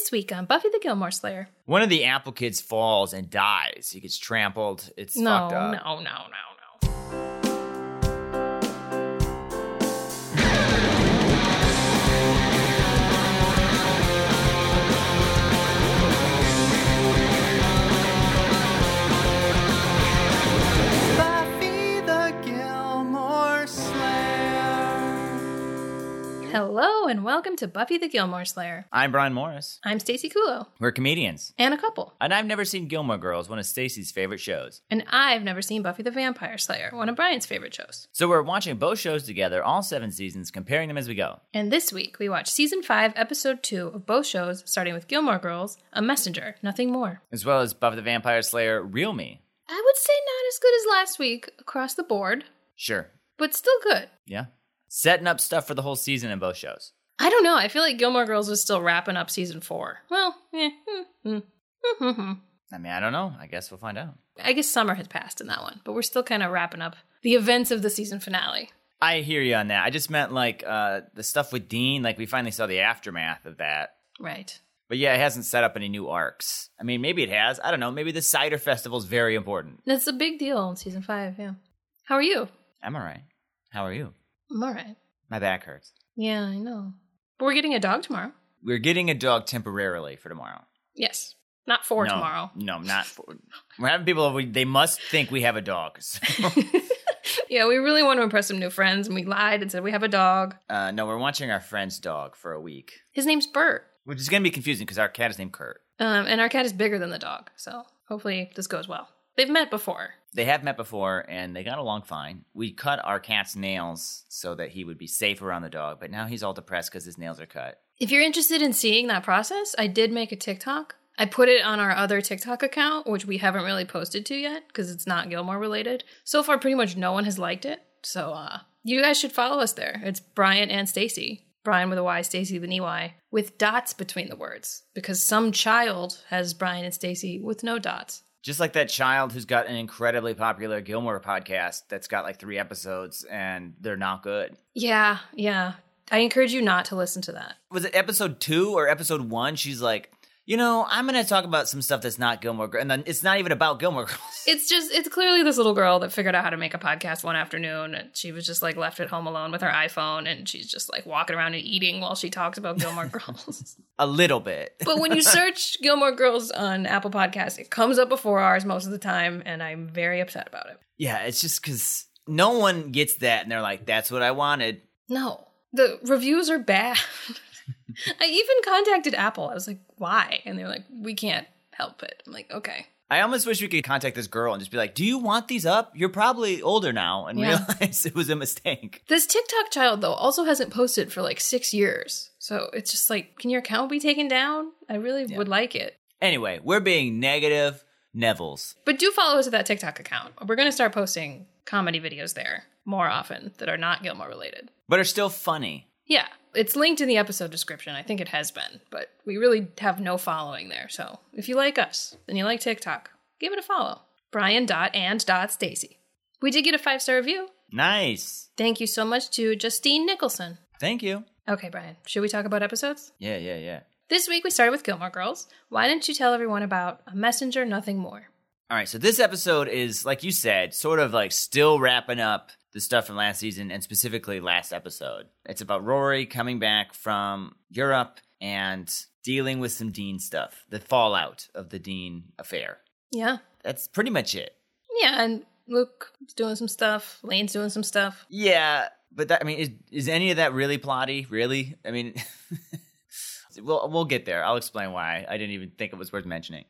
This week on Buffy the Gilmore Slayer. One of the Apple kids falls and dies. He gets trampled. It's No, fucked up. no, no, no, Hello and welcome to Buffy the Gilmore Slayer. I'm Brian Morris. I'm Stacey Kulo We're comedians. and a couple. And I've never seen Gilmore Girls, one of Stacy's favorite shows. And I've never seen Buffy the Vampire Slayer, one of Brian's favorite shows. So we're watching both shows together, all seven seasons, comparing them as we go. And this week we watched season 5, episode 2 of both shows, starting with Gilmore Girls, A Messenger, Nothing More. As well as Buffy the Vampire Slayer, Real Me. I would say not as good as last week across the board, Sure. but still good. Yeah. Setting up stuff for the whole season in both shows. I don't know. I feel like Gilmore Girls was still wrapping up season 4. Well, eh, hmm, hmm, hmm, hmm, hmm. I mean, I don't know. I guess we'll find out. I guess summer has passed in that one, but we're still kind of wrapping up the events of the season finale. I hear you on that. I just meant like uh, the stuff with Dean. Like we finally saw the aftermath of that. Right. But yeah, it hasn't set up any new arcs. I mean, maybe it has. I don't know. Maybe the cider festival is very important. That's a big deal in season five, yeah. How are you? I'm all right. How are you? I'm all right. My back hurts. Yeah, I know. But we're getting a dog tomorrow. We're getting a dog temporarily for tomorrow. Yes. Not for no, tomorrow. No, not for. We're having people over. They must think we have a dog. So, yeah, we really want to impress some new friends, and we lied and said we have a dog. uh, no, we're watching our friend's dog for a week, His name's Bert. which is going to be confusing because our cat is named Kurt. Um, and our cat is bigger than the dog, so hopefully this goes well. They've met before. They have met before and they got along fine. We cut our cat's nails so that he would be safe around the dog, but now he's all depressed because his nails are cut. If you're interested in seeing that process, I did make a TikTok. I put it on our other TikTok account, which we haven't really posted to yet because it's not Gilmore related. So far, pretty much no one has liked it. So, uh, you guys should follow us there. It's Brian and Stacy. Brian with a Y, Stacy with an EY, with dots between the words because some child has Brian and Stacy with no dots. Just like that child who's got an incredibly popular Gilmore podcast that's got like three episodes and they're not good. Yeah, yeah. I encourage you not to listen to that. Was it episode two or episode one? She's like, you know, I'm going to talk about some stuff that's not Gilmore Girls. And then it's not even about Gilmore Girls. It's just, it's clearly this little girl that figured out how to make a podcast one afternoon. And she was just like left at home alone with her iPhone and she's just like walking around and eating while she talks about Gilmore Girls. a little bit. but when you search Gilmore Girls on Apple Podcasts, it comes up before ours most of the time. And I'm very upset about it. Yeah, it's just because no one gets that and they're like, that's what I wanted. No, the reviews are bad. I even contacted Apple. I was like, why? And they're like, we can't help it. I'm like, okay. I almost wish we could contact this girl and just be like, do you want these up? You're probably older now and Yeah. realize it was a mistake. This TikTok child, though, also hasn't posted for like six years. So it's just like, can your account be taken down? I really would like it. Anyway, we're being negative Nevils. But do follow us at that TikTok account. We're going to start posting comedy videos there more often that are not Gilmore related. but are still funny. Yeah, it's linked in the episode description. I think it has been, but we really have no following there. So if you like us and you like TikTok, give it a follow. Brian dot and dot Stacy. We did get a five star review. Nice. Thank you so much to Justine Nicholson. Thank you. Okay, Brian, should we talk about episodes? Yeah, yeah, yeah. This week we started with Gilmore Girls. Why don't you tell everyone about A Messenger, Nothing More? All right, so this episode is, like you said, sort of like still wrapping up the stuff from last season and specifically last episode. It's about Rory coming back from Europe and dealing with some Dean stuff, the fallout of the Dean affair. Yeah. That's pretty much it. Yeah, and Luke's doing some stuff. Lane's doing some stuff. Yeah, but that, I mean, is, is any of that really plotty? Really? I mean, we'll we'll get there. I'll explain why. I didn't even think it was worth mentioning.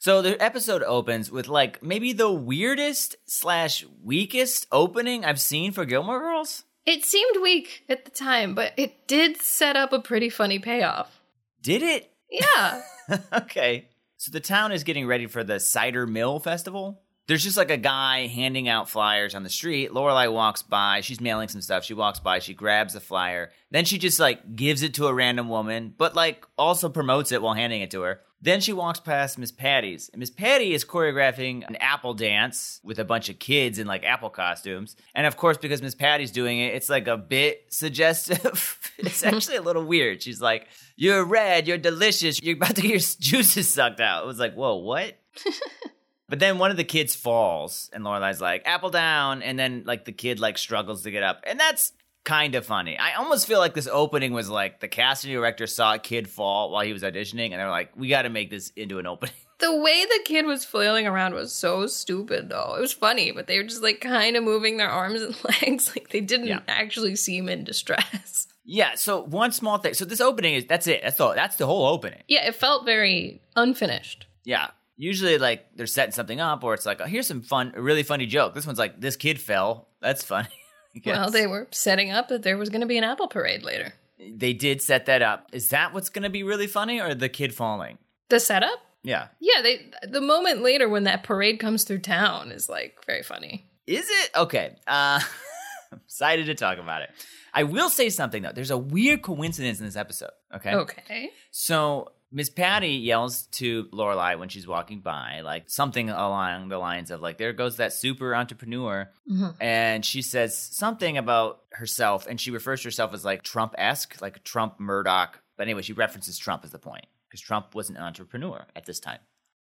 So the episode opens with like maybe the weirdest slash weakest opening I've seen for Gilmore Girls. It seemed weak at the time, but it did set up a pretty funny payoff. Did it? Yeah. okay. So the town is getting ready for the Cider Mill Festival. There's just like a guy handing out flyers on the street. Lorelai walks by. She's mailing some stuff. She walks by. She grabs the flyer. Then she just like gives it to a random woman, but like also promotes it while handing it to her. Then she walks past Miss Patty's. Miss Patty is choreographing an apple dance with a bunch of kids in like apple costumes. And of course, because Miss Patty's doing it, it's like a bit suggestive. it's actually a little weird. She's like, You're red, you're delicious, you're about to get your juices sucked out. It was like, Whoa, what? But then one of the kids falls, and Lorelai's like, "Apple down," and then like the kid like struggles to get up, and that's kind of funny. I almost feel like this opening was like the casting director saw a kid fall while he was auditioning, and they're like, "We got to make this into an opening." The way the kid was flailing around was so stupid, though. It was funny, but they were just like kind of moving their arms and legs, like they didn't Yeah. actually seem in distress. yeah. So one small thing. So this opening is that's it. That's the that's the whole opening. Yeah, it felt very unfinished. Yeah. Usually, like they're setting something up, or it's like, "Oh, here's some fun, a really funny joke." This one's like, "This kid fell." That's funny. Well, they were setting up that there was going to be an apple parade later. they did set that up. Is that what's going to be really funny, or the kid falling? The setup? Yeah. Yeah, they the moment later when that parade comes through town is like very funny. Is it? Okay. Uh I'm excited to talk about it. I will say something though. There's a weird coincidence in this episode. Okay. Okay. So Miss Patty yells to Lorelai when she's walking by, like something along the lines of like, "There goes that super entrepreneur," Mhm. and she says something about herself, and she refers to herself as like Trump-esque, like Trump Murdoch. But anyway, she references Trump as the point because Trump was an entrepreneur at this time.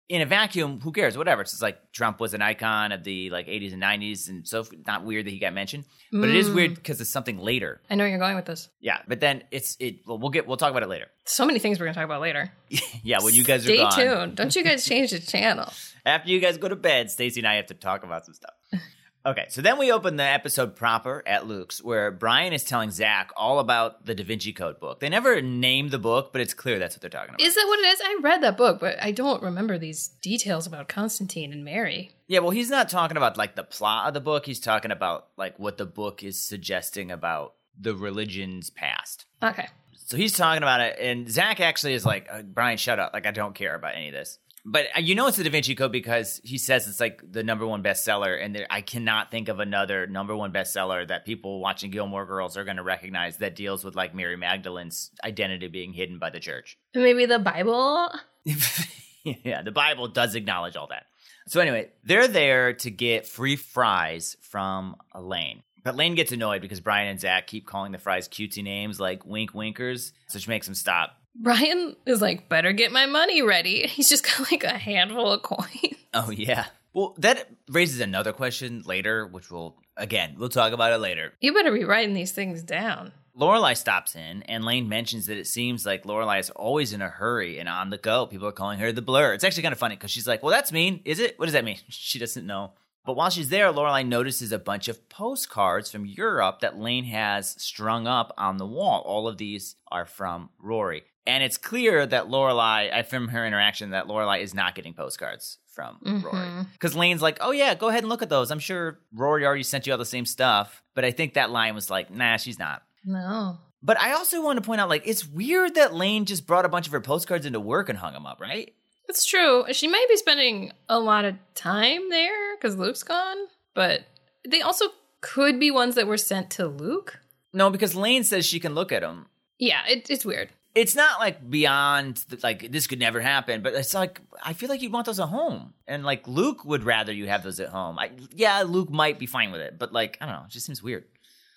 In a vacuum, who cares? Whatever. It's just like Trump was an icon of the like 80s and 90s, and so not weird that he got mentioned, but it is Mm. weird because it's something later. I know you're going with this. Yeah, but then it's it. Well, we'll get we'll talk about it later. So many things we're going to talk about later. yeah, when you guys Stay tuned. Don't you guys change the channel. After you guys go to bed, Stacy and I have to talk about some stuff. Okay, so then we open the episode proper at Luke's, where Brian is telling Zach all about the Da Vinci Code book. They never name the book, but it's clear that's what they're talking about. Is that what it is? I read that book, but I don't remember these details about Constantine and Mary. yeah, well, he's not talking about like the plot of the book. He's talking about like what the book is suggesting about the religion's past. Okay. So he's talking about it, and Zach actually is like, uh, Brian, shut up. Like, I don't care about any of this. But uh, you know it's the Da Vinci Code because he says it's like the number one bestseller, and there, I cannot think of another number one bestseller that people watching Gilmore Girls are going to recognize that deals with like Mary Magdalene's identity being hidden by the church. Maybe the Bible? yeah, the Bible does acknowledge all that. So anyway, they're there to get free fries from Elaine. But Lane gets annoyed because Brian and Zach keep calling the fries cutesy names like Wink Winkers, so she makes him stop. Brian is like, better get my money ready. He's just got like a handful of coins. Oh yeah. Well, that raises another question later, which we'll again we'll talk about it later. You better be writing these things down. Lorelai stops in, and Lane mentions that it seems like Lorelai is always in a hurry and on the go. People are calling her the blur. It's actually kind of funny because she's like, "Well, that's mean, is it? What does that mean?" She doesn't know. But while she's there, Lorelai notices a bunch of postcards from Europe that Lane has strung up on the wall. All of these are from Rory, and it's clear that Lorelai, I from her interaction, that Lorelai is not getting postcards from Rory Mhm. because Lane's like, "Oh yeah, go ahead and look at those. I'm sure Rory already sent you all the same stuff." But I think that line was like, "Nah, she's not." No. But I also want to point out, like, it's weird that Lane just brought a bunch of her postcards into work and hung them up, right? It's true. She might be spending a lot of time there because Luke's gone, but they also could be ones that were sent to Luke. No, because Lane says she can look at them. Yeah, it, it's weird. It's not like beyond, the, like, this could never happen, but it's like, I feel like you'd want those at home. And, like, Luke would rather you have those at home. I, yeah, Luke might be fine with it, but, like, I don't know, it just seems weird.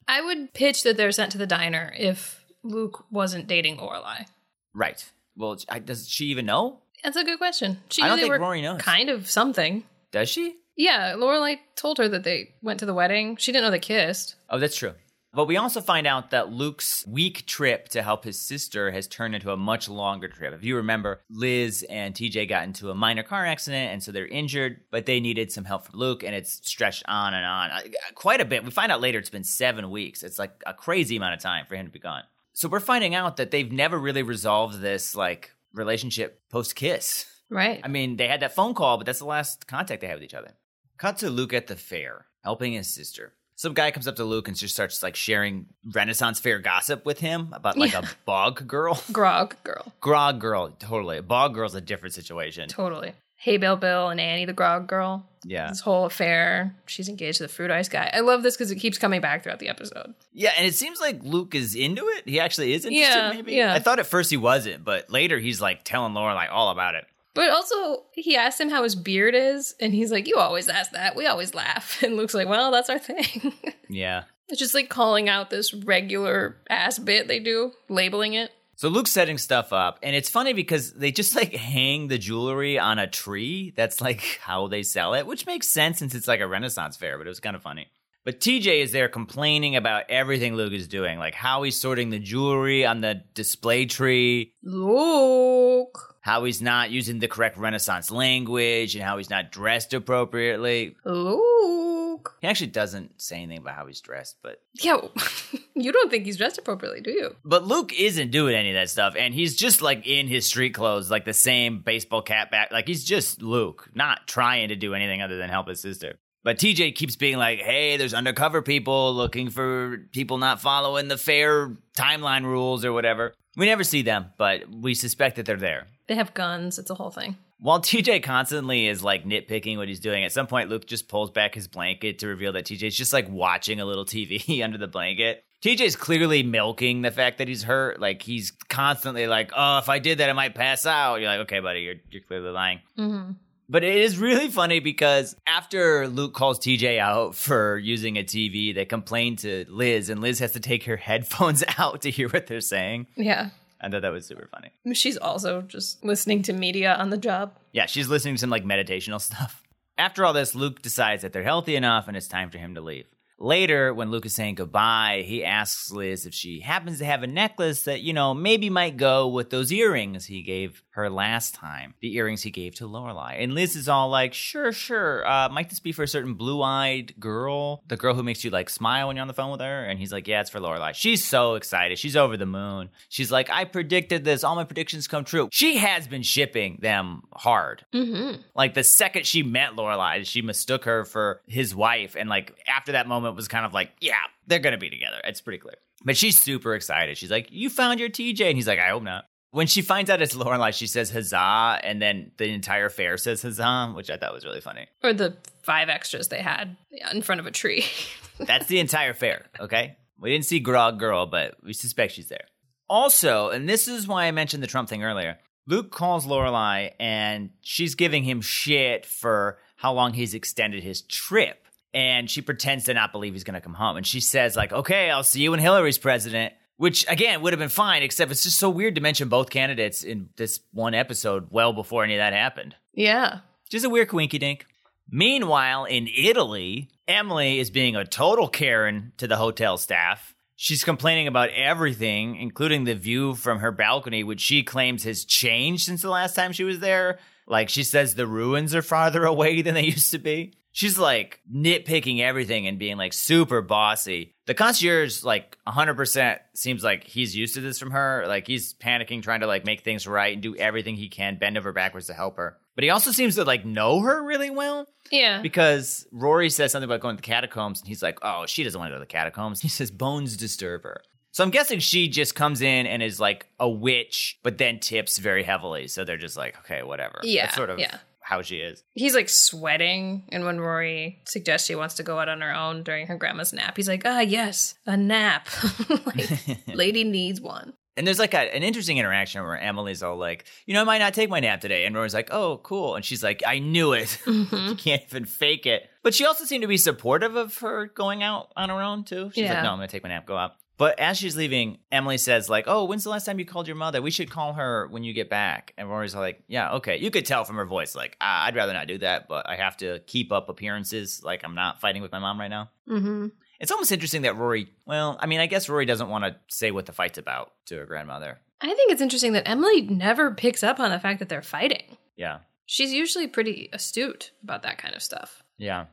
I would pitch that they're sent to the diner if Luke wasn't dating Lorelai. Right. Well, I, does she even know? That's a good question. She I don't think Rory knows. kind of something. Does she? Yeah, Lorelai told her that they went to the wedding. She didn't know they kissed. Oh, that's true. But we also find out that Luke's week trip to help his sister has turned into a much longer trip. If you remember, Liz and TJ got into a minor car accident, and so they're injured, but they needed some help from Luke, and it's stretched on and on. Quite a bit. We find out later it's been seven weeks. It's like a crazy amount of time for him to be gone. So we're finding out that they've never really resolved this, like, relationship post kiss. Right. I mean, they had that phone call, but that's the last contact they had with each other. Cut to Luke at the fair, helping his sister. Some guy comes up to Luke and just starts like sharing Renaissance fair gossip with him about like a bog girl. Grog girl. Grog girl, totally. A bog girl's a different situation. Totally. Hay Bill Bill and Annie the Grog Girl. Yeah. This whole affair. She's engaged to the fruit ice guy. I love this because it keeps coming back throughout the episode. Yeah, and it seems like Luke is into it. He actually is interested, Yeah, maybe. yeah. I thought at first he wasn't, but later he's like telling Laura like all about it. But also, he asked him how his beard is, and he's like, You always ask that. We always laugh. And Luke's like, Well, that's our thing. Yeah. it's just like calling out this regular ass bit they do, labeling it. So Luke's setting stuff up, and it's funny because they just like hang the jewelry on a tree. That's like how they sell it, which makes sense since it's like a Renaissance fair, but it was kind of funny. But TJ is there complaining about everything Luke is doing, like how he's sorting the jewelry on the display tree, Luke. how he's not using the correct Renaissance language, and how he's not dressed appropriately. Luke. He actually doesn't say anything about how he's dressed, but Yeah, you don't think he's dressed appropriately, do you? But Luke isn't doing any of that stuff, and he's just like in his street clothes, like the same baseball cap back. Like he's just Luke, not trying to do anything other than help his sister. But TJ keeps being like, hey, there's undercover people looking for people not following the fair timeline rules or whatever. We never see them, but we suspect that they're there. They have guns. It's a whole thing. While TJ constantly is like nitpicking what he's doing, at some point Luke just pulls back his blanket to reveal that TJ's just like watching a little TV under the blanket. TJ's clearly milking the fact that he's hurt. Like he's constantly like, "Oh, if I did that, I might pass out." You're like, "Okay, buddy, you're you're clearly lying." Mm-hmm. But it is really funny because after Luke calls TJ out for using a TV, they complain to Liz, and Liz has to take her headphones out to hear what they're saying. Yeah. I thought that was super funny. She's also just listening to media on the job. Yeah, she's listening to some like meditational stuff. After all this, Luke decides that they're healthy enough and it's time for him to leave. Later, when Luke is saying goodbye, he asks Liz if she happens to have a necklace that, you know, maybe might go with those earrings he gave her last time. The earrings he gave to Lorelai. And Liz is all like, sure, sure. Uh, might this be for a certain blue eyed girl? The girl who makes you like smile when you're on the phone with her? And he's like, yeah, it's for Lorelai. She's so excited. She's over the moon. She's like, I predicted this. All my predictions come true. She has been shipping them hard. Mm-hmm. Like the second she met Lorelai, she mistook her for his wife, and like after that moment was kind of like, yeah, they're gonna be together. It's pretty clear. But she's super excited. She's like, "You found your TJ," and he's like, "I hope not." When she finds out it's Lorelai, she says "huzzah," and then the entire fair says "huzzah," which I thought was really funny. Or the five extras they had in front of a tree. That's the entire fair. Okay, we didn't see Grog Girl, but we suspect she's there. Also, and this is why I mentioned the Trump thing earlier. Luke calls Lorelai, and she's giving him shit for how long he's extended his trip. And she pretends to not believe he's going to come home. And she says, like, okay, I'll see you when Hillary's president. Which again would have been fine, except it's just so weird to mention both candidates in this one episode well before any of that happened. yeah. Just a weird quinky dink. Meanwhile, in Italy, Emily is being a total Karen to the hotel staff. She's complaining about everything, including the view from her balcony, which she claims has changed since the last time she was there. Like, she says the ruins are farther away than they used to be. She's like nitpicking everything and being like super bossy. The concierge, like 100%, seems like he's used to this from her. Like, he's panicking, trying to like make things right and do everything he can, bend over backwards to help her. But he also seems to like know her really well Yeah. because Rory says something about going to the catacombs, and he's like, "Oh, she doesn't want to go to the catacombs." He says bones disturb her. So I'm guessing she just comes in and is like a witch, but then tips very heavily. So they're just like, okay, whatever. Yeah, That's sort of yeah. How she is. He's like sweating, and when Rory suggests she wants to go out on her own during her grandma's nap, he's like, "Ah, yes, a nap. like, lady needs one." And there's like a, an interesting interaction where Emily's all like, you know, I might not take my nap today. And Rory's like, oh, cool. And she's like, I knew it. you can't even fake it. But she also seemed to be supportive of her going out on her own, too. She's Yeah. like, no, I'm going to take my nap, go out. But as she's leaving, Emily says, like, oh, when's the last time you called your mother? We should call her when you get back. And Rory's like, yeah, okay. You could tell from her voice, like, ah, I'd rather not do that, but I have to keep up appearances. Like, I'm not fighting with my mom right now. Mm-hmm. It's almost interesting that Rory, well, I mean, I guess Rory doesn't want to say what the fight's about to her grandmother. I think it's interesting that Emily never picks up on the fact that they're fighting. Yeah. She's usually pretty astute about that kind of stuff. Yeah.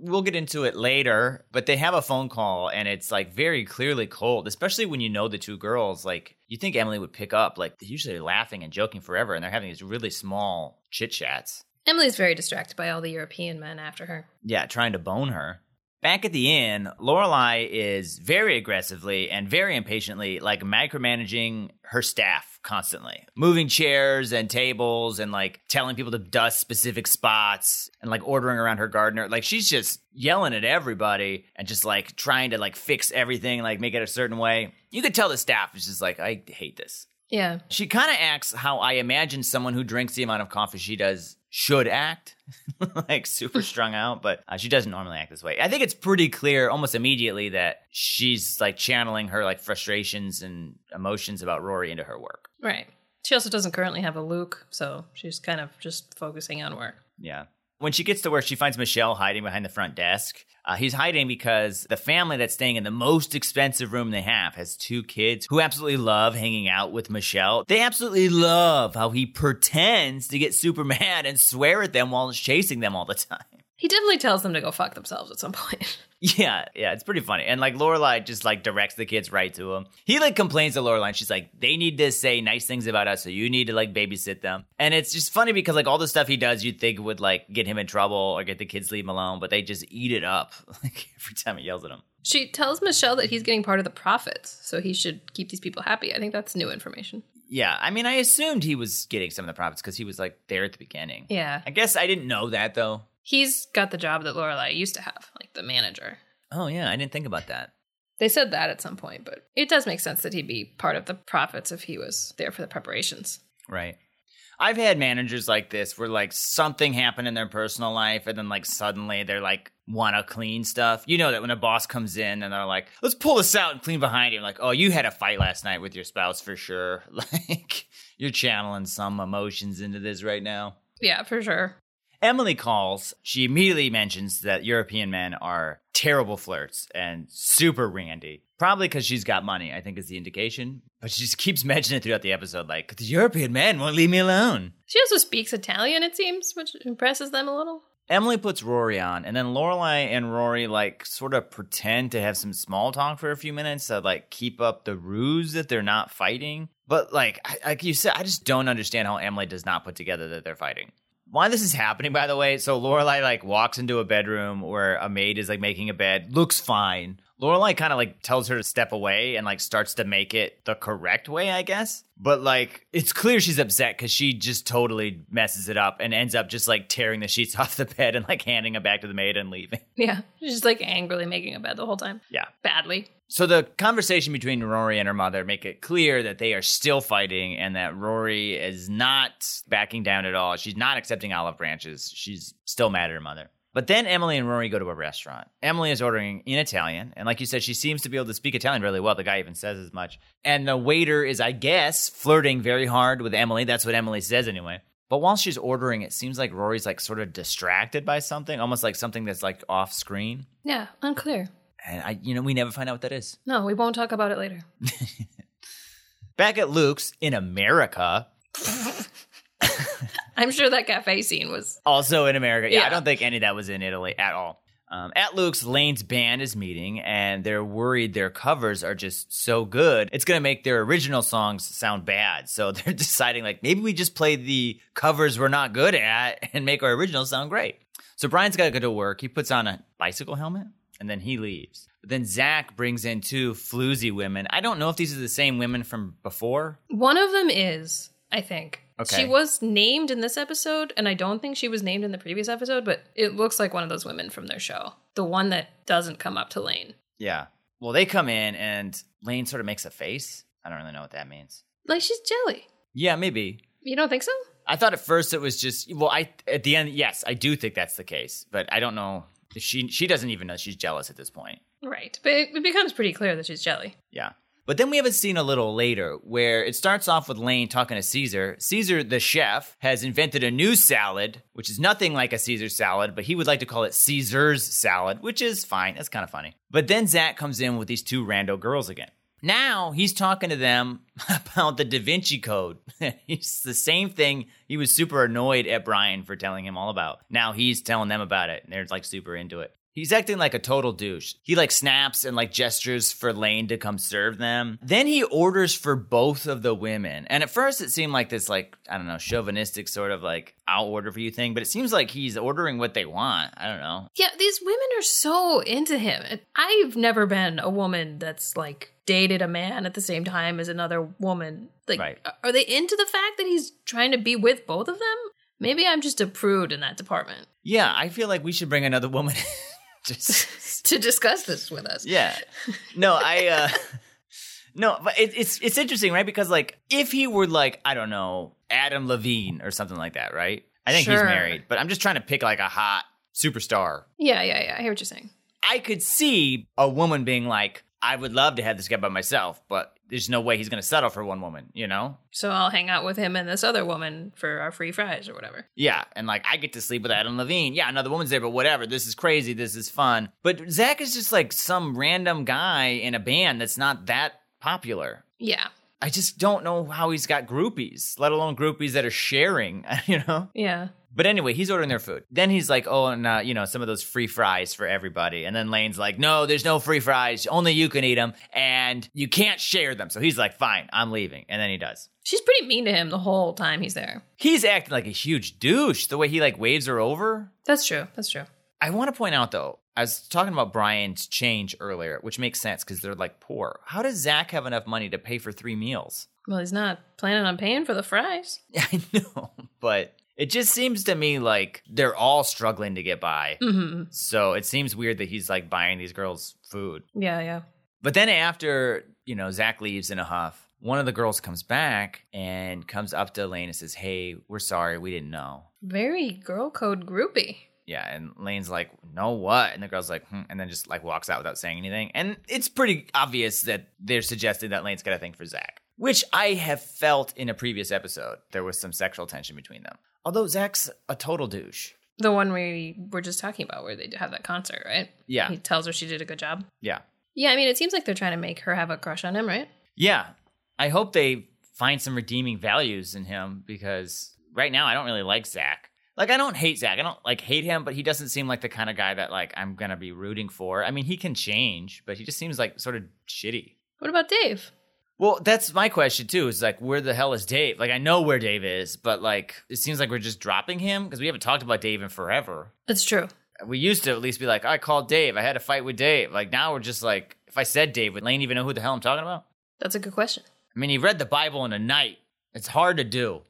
We'll get into it later, but they have a phone call and it's like very clearly cold, especially when you know the two girls. Like, you think Emily would pick up. Like, they're usually laughing and joking forever, and they're having these really small chit chats. Emily's very distracted by all the European men after her. Yeah, trying to bone her. Back at the inn, Lorelai is very aggressively and very impatiently like micromanaging her staff constantly, moving chairs and tables and like telling people to dust specific spots and like ordering around her gardener. Like she's just yelling at everybody and just like trying to like fix everything, like make it a certain way. You could tell the staff is just like, I hate this. Yeah. She kind of acts how I imagine someone who drinks the amount of coffee she does should act, like super strung out, but uh, she doesn't normally act this way. I think it's pretty clear almost immediately that she's like channeling her like frustrations and emotions about Rory into her work. Right. She also doesn't currently have a Luke, so she's kind of just focusing on work. Yeah. When she gets to work, she finds Michel hiding behind the front desk. Uh, he's hiding because the family that's staying in the most expensive room they have has two kids who absolutely love hanging out with Michel. They absolutely love how he pretends to get super mad and swear at them while he's chasing them all the time. He definitely tells them to go fuck themselves at some point. Yeah, yeah, it's pretty funny. And like Lorelai just like directs the kids right to him. He like complains to Lorelai and she's like, they need to say nice things about us, so you need to like babysit them. And it's just funny because like all the stuff he does you'd think would like get him in trouble or get the kids to leave him alone, but they just eat it up like every time he yells at them. She tells Michel that he's getting part of the profits, so he should keep these people happy. I think that's new information. Yeah, I mean I assumed he was getting some of the profits because he was like there at the beginning. Yeah. I guess I didn't know that though. He's got the job that Lorelai used to have, like the manager. Oh yeah, I didn't think about that. They said that at some point, but it does make sense that he'd be part of the profits if he was there for the preparations. Right. I've had managers like this where like something happened in their personal life and then like suddenly they're like want to clean stuff. You know that when a boss comes in and they're like, "Let's pull this out and clean behind you." Like, "Oh, you had a fight last night with your spouse for sure." Like you're channeling some emotions into this right now. Yeah, for sure. Emily calls. She immediately mentions that European men are terrible flirts and super randy. Probably because she's got money, I think is the indication. But she just keeps mentioning it throughout the episode, like, the European men won't leave me alone. She also speaks Italian, it seems, which impresses them a little. Emily puts Rory on, and then Lorelai and Rory like sort of pretend to have some small talk for a few minutes to like keep up the ruse that they're not fighting. But like, I- like you said, I just don't understand how Emily does not put together that they're fighting. Why this is happening, by the way? So Lorelai like walks into a bedroom where a maid is like making a bed, looks fine. Lorelai kind of like tells her to step away and like starts to make it the correct way, I guess. But like, it's clear she's upset because she just totally messes it up and ends up just like tearing the sheets off the bed and like handing it back to the maid and leaving. Yeah, she's just like angrily making a bed the whole time. Yeah. Badly. So the conversation between Rory and her mother make it clear that they are still fighting and that Rory is not backing down at all. She's not accepting olive branches. She's still mad at her mother. But then Emily and Rory go to a restaurant. Emily is ordering in Italian, and like you said, she seems to be able to speak Italian really well. The guy even says as much. And the waiter is, I guess, flirting very hard with Emily. That's what Emily says anyway. But while she's ordering, it seems like Rory's like sort of distracted by something, almost like something that's like off screen. Yeah, unclear. And I, you know, we never find out what that is. No, we won't talk about it later. Back at Luke's in America, I'm sure that cafe scene was. also in America. Yeah, I don't think any of that was in Italy at all. Um, at Luke's, Lane's band is meeting, and they're worried their covers are just so good. It's going to make their original songs sound bad. So they're deciding, like, maybe we just play the covers we're not good at and make our originals sound great. So Brian's got to go to work. He puts on a bicycle helmet, and then he leaves. But then Zach brings in two floozy women. I don't know if these are the same women from before. One of them is, I think. Okay. She was named in this episode, and I don't think she was named in the previous episode, but it looks like one of those women from their show. The one that doesn't come up to Lane. Yeah. Well, they come in, and Lane sort of makes a face. I don't really know what that means. Like she's jelly. Yeah, maybe. You don't think so? I thought at first it was just well, I at the end, yes, I do think that's the case, but I don't know. If she she doesn't even know she's jealous at this point. Right. But it, it becomes pretty clear that she's jelly. Yeah. But then we have a scene a little later where it starts off with Lane talking to Caesar. Caesar, the chef, has invented a new salad, which is nothing like a Caesar salad, but he would like to call it Caesar's salad, which is fine. That's kind of funny. But then Zach comes in with these two rando girls again. Now he's talking to them about the Da Vinci Code. it's the same thing he was super annoyed at Brian for telling him all about. Now he's telling them about it, and they're like super into it. He's acting like a total douche. He like snaps and like gestures for Lane to come serve them. Then he orders for both of the women. And at first it seemed like this like, I don't know, chauvinistic sort of like I'll order for you thing, but it seems like he's ordering what they want. I don't know. Yeah, these women are so into him. I've never been a woman that's like dated a man at the same time as another woman. Like, Right. are they into the fact that he's trying to be with both of them? Maybe I'm just a prude in that department Yeah, I feel like we should bring another woman. Just to discuss this with us. Yeah. No, I uh No, but it, it's it's interesting, right? Because like if he were like, I don't know, Adam Levine or something like that, right? I think he's married, but I'm just trying to pick like a hot superstar. Yeah, yeah, yeah. I hear what you're saying. I could see a woman being like, I would love to have this guy by myself, but there's no way he's gonna settle for one woman, you know? So I'll hang out with him and this other woman for our free fries or whatever. Yeah, and like I get to sleep with Adam Levine. Yeah, another woman's there, but whatever. This is crazy. This is fun. But Zach is just like some random guy in a band that's not that popular. Yeah. I just don't know how he's got groupies, let alone groupies that are sharing, you know? Yeah. But anyway, he's ordering their food. Then he's like, oh, and, uh, you know, some of those free fries for everybody. And then Lane's like, no, there's no free fries. Only you can eat them, and you can't share them. So he's like, fine, I'm leaving. And then he does. She's pretty mean to him the whole time he's there. He's acting like a huge douche, the way he like waves her over. That's true. That's true. I want to point out though, I was talking about Brian's change earlier, which makes sense because they're like poor. How does Zach have enough money to pay for three meals? Well, he's not planning on paying for the fries. I know, but it just seems to me like they're all struggling to get by. hmm So it seems weird that he's like buying these girls food. Yeah, yeah. But then after, you know, Zach leaves in a huff, one of the girls comes back and comes up to Lane and says, Hey, we're sorry, we didn't know. Very girl code groupie. Yeah, and Lane's like, "No, what?" And the girl's like, hmm, and then just like walks out without saying anything. And it's pretty obvious that they're suggesting that Lane's got a thing for Zach, which I have felt in a previous episode. There was some sexual tension between them. Although Zach's a total douche. The one we were just talking about where they have that concert, right? Yeah, He tells her she did a good job. yeah, Yeah, I mean, it seems like they're trying to make her have a crush on him, right? yeah. I hope they find some redeeming values in him because right now I don't really like Zach. Like I don't hate Zach. I don't like hate him, but he doesn't seem like the kind of guy that like I'm gonna be rooting for. I mean, he can change, but he just seems like sort of shitty. What about Dave? Well, that's my question too. Is like, where the hell is Dave? Like, I know where Dave is, but like, it seems like we're just dropping him because we haven't talked about Dave in forever. That's true. We used to at least be like, I called Dave. I had a fight with Dave. Like now we're just like, if I said Dave, would Lane even know who the hell I'm talking about? That's a good question. I mean, he read the Bible in a night. It's hard to do.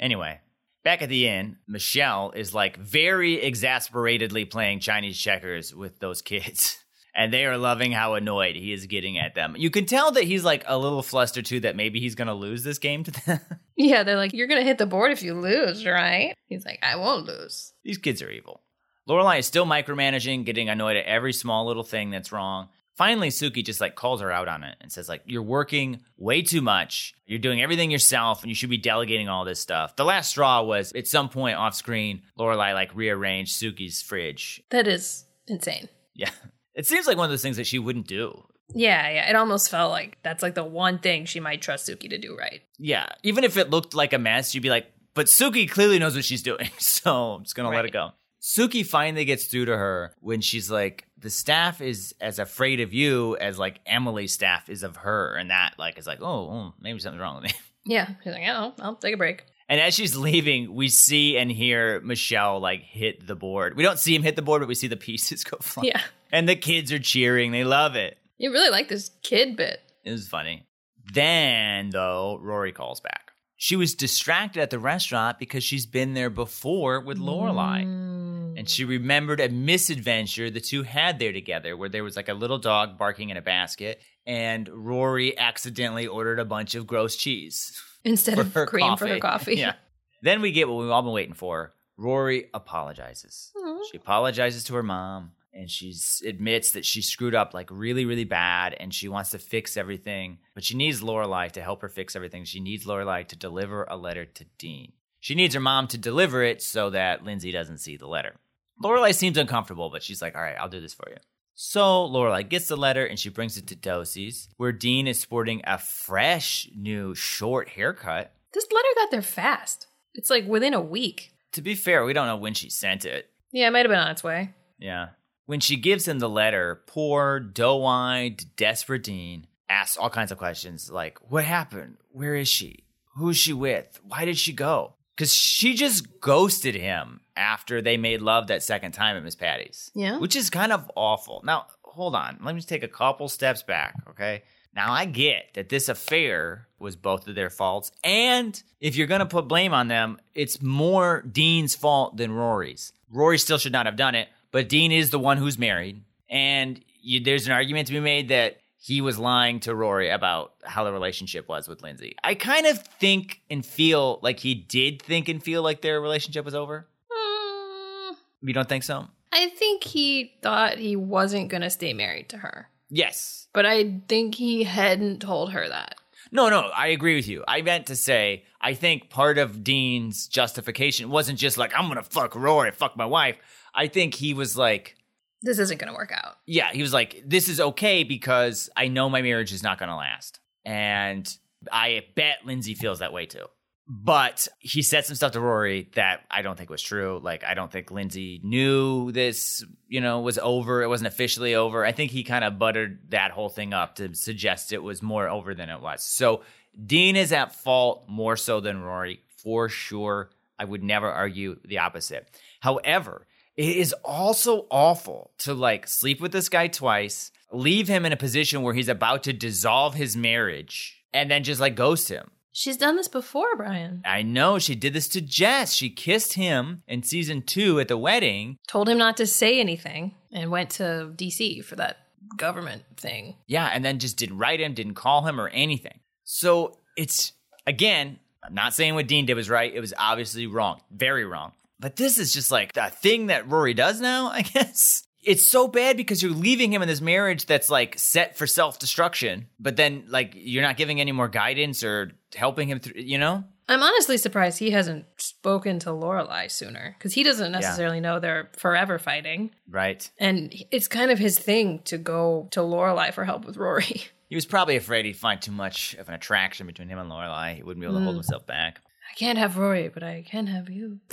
Anyway, back at the inn, Michel is like very exasperatedly playing Chinese checkers with those kids. And they are loving how annoyed he is getting at them. You can tell that he's like a little flustered too that maybe he's going to lose this game to them. Yeah, they're like, you're going to hit the board if you lose, right? He's like, I won't lose. These kids are evil. Lorelai is still micromanaging, getting annoyed at every small little thing that's wrong. Finally, Sookie just like calls her out on it and says like, "You're working way too much. You're doing everything yourself, and you should be delegating all this stuff." The last straw was at some point off screen, Lorelai like rearranged Sookie's fridge. That is insane. Yeah, it seems like one of those things that she wouldn't do. Yeah, yeah. It almost felt like that's like the one thing she might trust Sookie to do right. Yeah, even if it looked like a mess, you'd be like, "But Sookie clearly knows what she's doing, so I'm just gonna let it go." Sookie finally gets through to her when she's like, "The staff is as afraid of you as like Emily's staff is of her," and that like is like, "Oh, oh, maybe something's wrong with me." Yeah. He's like, oh, I'll take a break. And as she's leaving, we see and hear Michel like hit the board. We don't see him hit the board, but we see the pieces go flying. Yeah. And the kids are cheering; they love it. You really like this kid bit. It was funny. Then, though, Rory calls back. She was distracted at the restaurant because she's been there before with Lorelai. Mm. And she remembered a misadventure the two had there together where there was like a little dog barking in a basket and Rory accidentally ordered a bunch of gross cheese Instead of cream coffee. for her coffee. Yeah. Then we get what we've all been waiting for. Rory apologizes. She apologizes to her mom and she admits that she screwed up like really, really bad and she wants to fix everything. But she needs Lorelai to help her fix everything. She needs Lorelai to deliver a letter to Dean. She needs her mom to deliver it so that Lindsay doesn't see the letter. Lorelai seems uncomfortable, but she's like, all right, I'll do this for you. So Lorelai gets the letter and she brings it to Doose's, where Dean is sporting a fresh new short haircut. This letter got there fast. It's like within a week. To be fair, we don't know when she sent it. Yeah, it might have been on its way. Yeah. when she gives him the letter, poor, doe eyed, desperate Dean asks all kinds of questions like, What happened? Where is she? Who is she with? Why did she go? Because she just ghosted him after they made love that second time at Miss Patty's. Yeah. Which is kind of awful. Now, hold on. Let me just take a couple steps back, okay? Now, I get that this affair was both of their faults. And if you're going to put blame on them, it's more Dean's fault than Rory's. Rory still should not have done it, but Dean is the one who's married. And you, there's an argument to be made that he was lying to Rory about how the relationship was with Lindsay. I kind of think and feel like he did think and feel like their relationship was over. Mm, You don't think so? I think he thought he wasn't going to stay married to her. Yes. But I think he hadn't told her that. No, no, I agree with you. I meant to say, I think part of Dean's justification wasn't just like, I'm going to fuck Rory, fuck my wife. I think he was like, This isn't going to work out. yeah, he was like, this is okay because I know my marriage is not going to last. And I bet Lindsay feels that way too. But he said some stuff to Rory that I don't think was true. Like, I don't think Lindsay knew this, you know, was over. It wasn't officially over. I think he kind of buttered that whole thing up to suggest it was more over than it was. So Dean is at fault more so than Rory, for sure. I would never argue the opposite. However, it is also awful to like sleep with this guy twice, leave him in a position where he's about to dissolve his marriage, and then just like ghost him. She's done this before, Brian. I know she did this to Jess. She kissed him in season two at the wedding. Told him not to say anything and went to DC for that government thing. Yeah, and then just didn't write him, didn't call him or anything. So it's again, I'm not saying what Dean did was right. It was obviously wrong, very wrong. But this is just like the thing that Rory does now, I guess. It's so bad because you're leaving him in this marriage that's like set for self destruction, but then like you're not giving any more guidance or helping him through, you know? I'm honestly surprised he hasn't spoken to Lorelai sooner because he doesn't necessarily know they're forever fighting, Right. and it's kind of his thing to go to Lorelai for help with Rory. He was probably afraid he'd find too much of an attraction between him and Lorelai. He wouldn't be able to hold mm. himself back. I can't have Rory, but I can have you.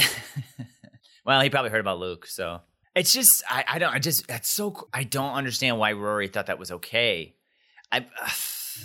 Well, he probably heard about Luke, so it's just I, I don't I just that's so I don't understand why Rory thought that was okay. I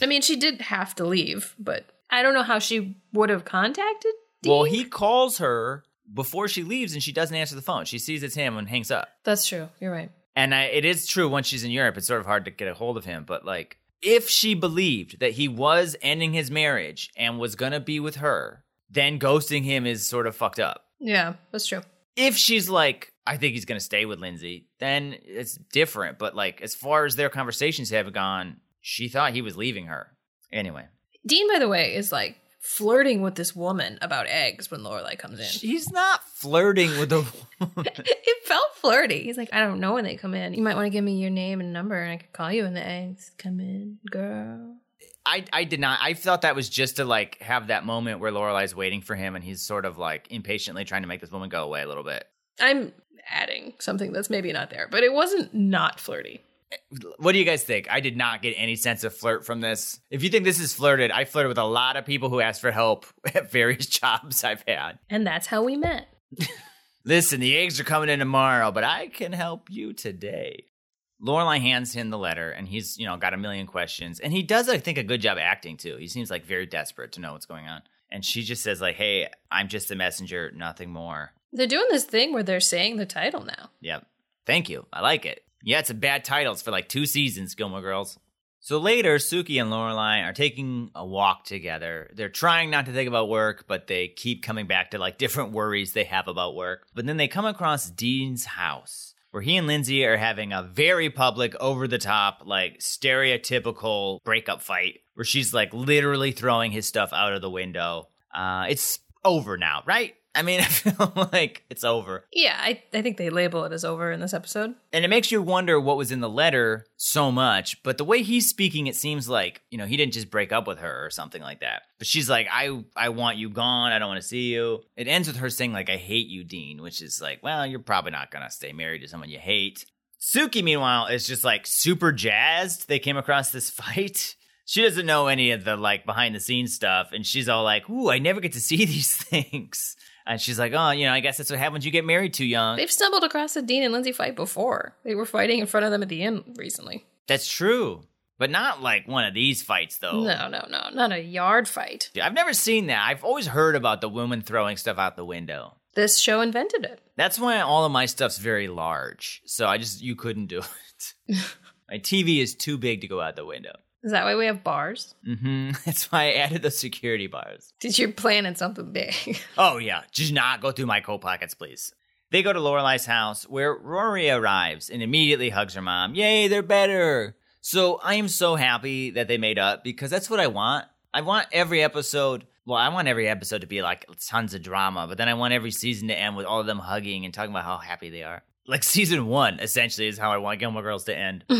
I mean, she did have to leave, but I don't know how she would have contacted. Dean. well, he calls her before she leaves, and she doesn't answer the phone. She sees it's him and hangs up. That's true. You're right. And I, it is true once she's in Europe, it's sort of hard to get a hold of him. But like, if she believed that he was ending his marriage and was gonna be with her, then ghosting him is sort of fucked up. Yeah, that's true. if she's like, I think he's gonna stay with Lindsay, then it's different. But like, as far as their conversations have gone, she thought he was leaving her. Anyway, Dean, by the way, is like flirting with this woman about eggs when Lorelai comes in. he's not flirting with the. it felt flirty. He's like, I don't know when they come in. You might want to give me your name and number, and I could call you when the eggs come in, girl. I I did not. I thought that was just to like have that moment where Lorelai's waiting for him, and he's sort of like impatiently trying to make this woman go away a little bit. I'm adding something that's maybe not there, but it wasn't not flirty. What do you guys think? I did not get any sense of flirt from this. If you think this is flirted, I flirted with a lot of people who asked for help at various jobs I've had. And that's how we met. Listen, the eggs are coming in tomorrow, but I can help you today. Lorelai hands him the letter, and he's, you know, got a million questions. And he does, I think, a good job acting too. He seems like very desperate to know what's going on. And she just says, like, hey, I'm just a messenger, nothing more. They're doing this thing where they're saying the title now. Yep. Thank you. I like it. Yeah, it's a bad title. It's for like two seasons, Gilmore Girls. So later, Sookie and Lorelai are taking a walk together. They're trying not to think about work, but they keep coming back to like different worries they have about work. But then they come across Dean's house, where he and Lindsay are having a very public, over the top, like stereotypical breakup fight, where she's like literally throwing his stuff out of the window. Uh, it's over now, right? I mean, I feel like it's over. Yeah, I, I think they label it as over in this episode. And it makes you wonder what was in the letter so much. But the way he's speaking, it seems like, you know, he didn't just break up with her or something like that. But she's like, I I want you gone. I don't want to see you. It ends with her saying, like, I hate you, Dean, which is like, well, you're probably not gonna stay married to someone you hate. Sookie, meanwhile, is just like super jazzed. They came across this fight. She doesn't know any of the like behind the scenes stuff, and she's all like, Ooh, I never get to see these things. And she's like, oh, you know, I guess that's what happens. You get married too young. They've stumbled across a Dean and Lindsay fight before. They were fighting in front of them at the inn recently. That's true. But not like one of these fights, though. No, no, no, not a yard fight. I've never seen that. I've always heard about the woman throwing stuff out the window. This show invented it. That's why all of my stuff's very large. So I just, you couldn't do it. my TV is too big to go out the window. Is that why we have bars? Mm-hmm. That's why I added the security bars. Did you planning something big? Oh yeah, just not go through my coat pockets, please. They go to Lorelai's house where Rory arrives and immediately hugs her mom. Yay, they're better. So I am so happy that they made up because that's what I want. I want every episode. Well, I want every episode to be like tons of drama, but then I want every season to end with all of them hugging and talking about how happy they are. Like season one, essentially, is how I want Gilmore Girls to end.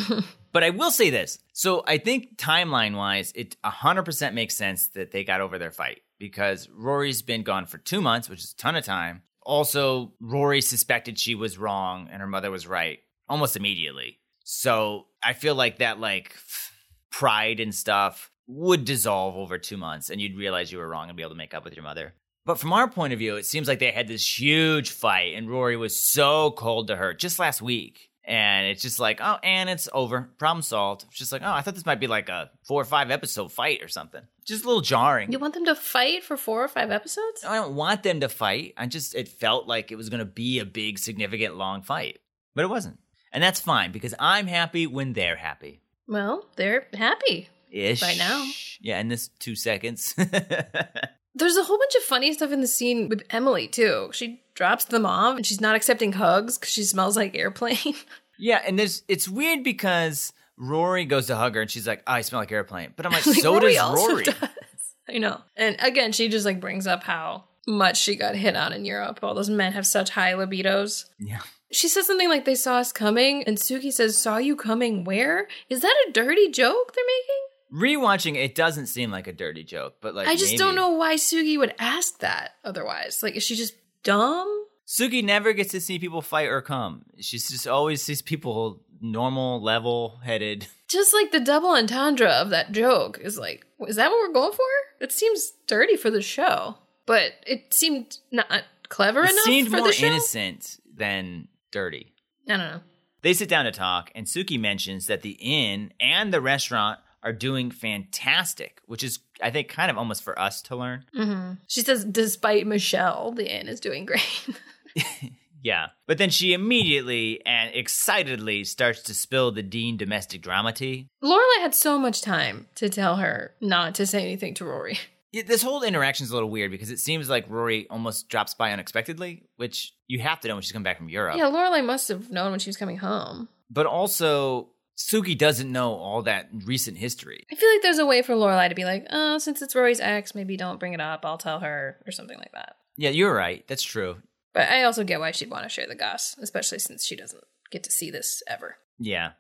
But I will say this. So I think timeline wise, it 100% makes sense that they got over their fight because Rory's been gone for two months, which is a ton of time. Also, Rory suspected she was wrong and her mother was right almost immediately. So I feel like that, like, pride and stuff would dissolve over two months and you'd realize you were wrong and be able to make up with your mother. But from our point of view, it seems like they had this huge fight and Rory was so cold to her just last week. And it's just like, oh, and it's over. Problem solved. It's just like, oh, I thought this might be like a four or five episode fight or something. Just a little jarring. you want them to fight for four or five episodes? I don't want them to fight. I just, it felt like it was going to be a big, significant, long fight. But it wasn't. And that's fine because I'm happy when they're happy. Well, they're happy. Ish. By now. Yeah, in this two seconds. There's a whole bunch of funny stuff in the scene with Emily, too. She drops them off and she's not accepting hugs because she smells like airplane. yeah, and there's, it's weird because Rory goes to hug her and she's like, oh, I smell like airplane. But I'm like, Like, so Rory does Rory. does. I know. And again, she just like brings up how much she got hit on in Europe. All those men have such high libidos. Yeah. She says something like they saw us coming, and Sookie says, Saw you coming where? Is that a dirty joke they're making? Rewatching it doesn't seem like a dirty joke, but like I just maybe. don't know why Sookie would ask that otherwise. Like, is she just dumb? Sookie never gets to see people fight or come. She's just always sees people normal, level headed. Just like the double entendre of that joke is like, is that what we're going for? It seems dirty for the show, but it seemed not clever enough. It enough seemed more innocent than dirty. I don't know. They sit down to talk, and Sookie mentions that the inn and the restaurant are doing fantastic, which is, I think, kind of almost for us to learn. hmm She says, despite Michel, the inn is doing great. Yeah. But then she immediately and excitedly starts to spill the Dean domestic drama tea. Lorelai had so much time to tell her not to say anything to Rory. Yeah, This whole interaction is a little weird because it seems like Rory almost drops by unexpectedly, which you have to know when she's coming back from Europe. Yeah, Lorelai must have known when she was coming home. But also, Sookie doesn't know all that recent history. I feel like there's a way for Lorelai to be like, oh, since it's Rory's ex, maybe don't bring it up. I'll tell her, or something like that. Yeah, you're right. That's true. But I also get why she'd want to share the goss, especially since she doesn't get to see this ever. Yeah.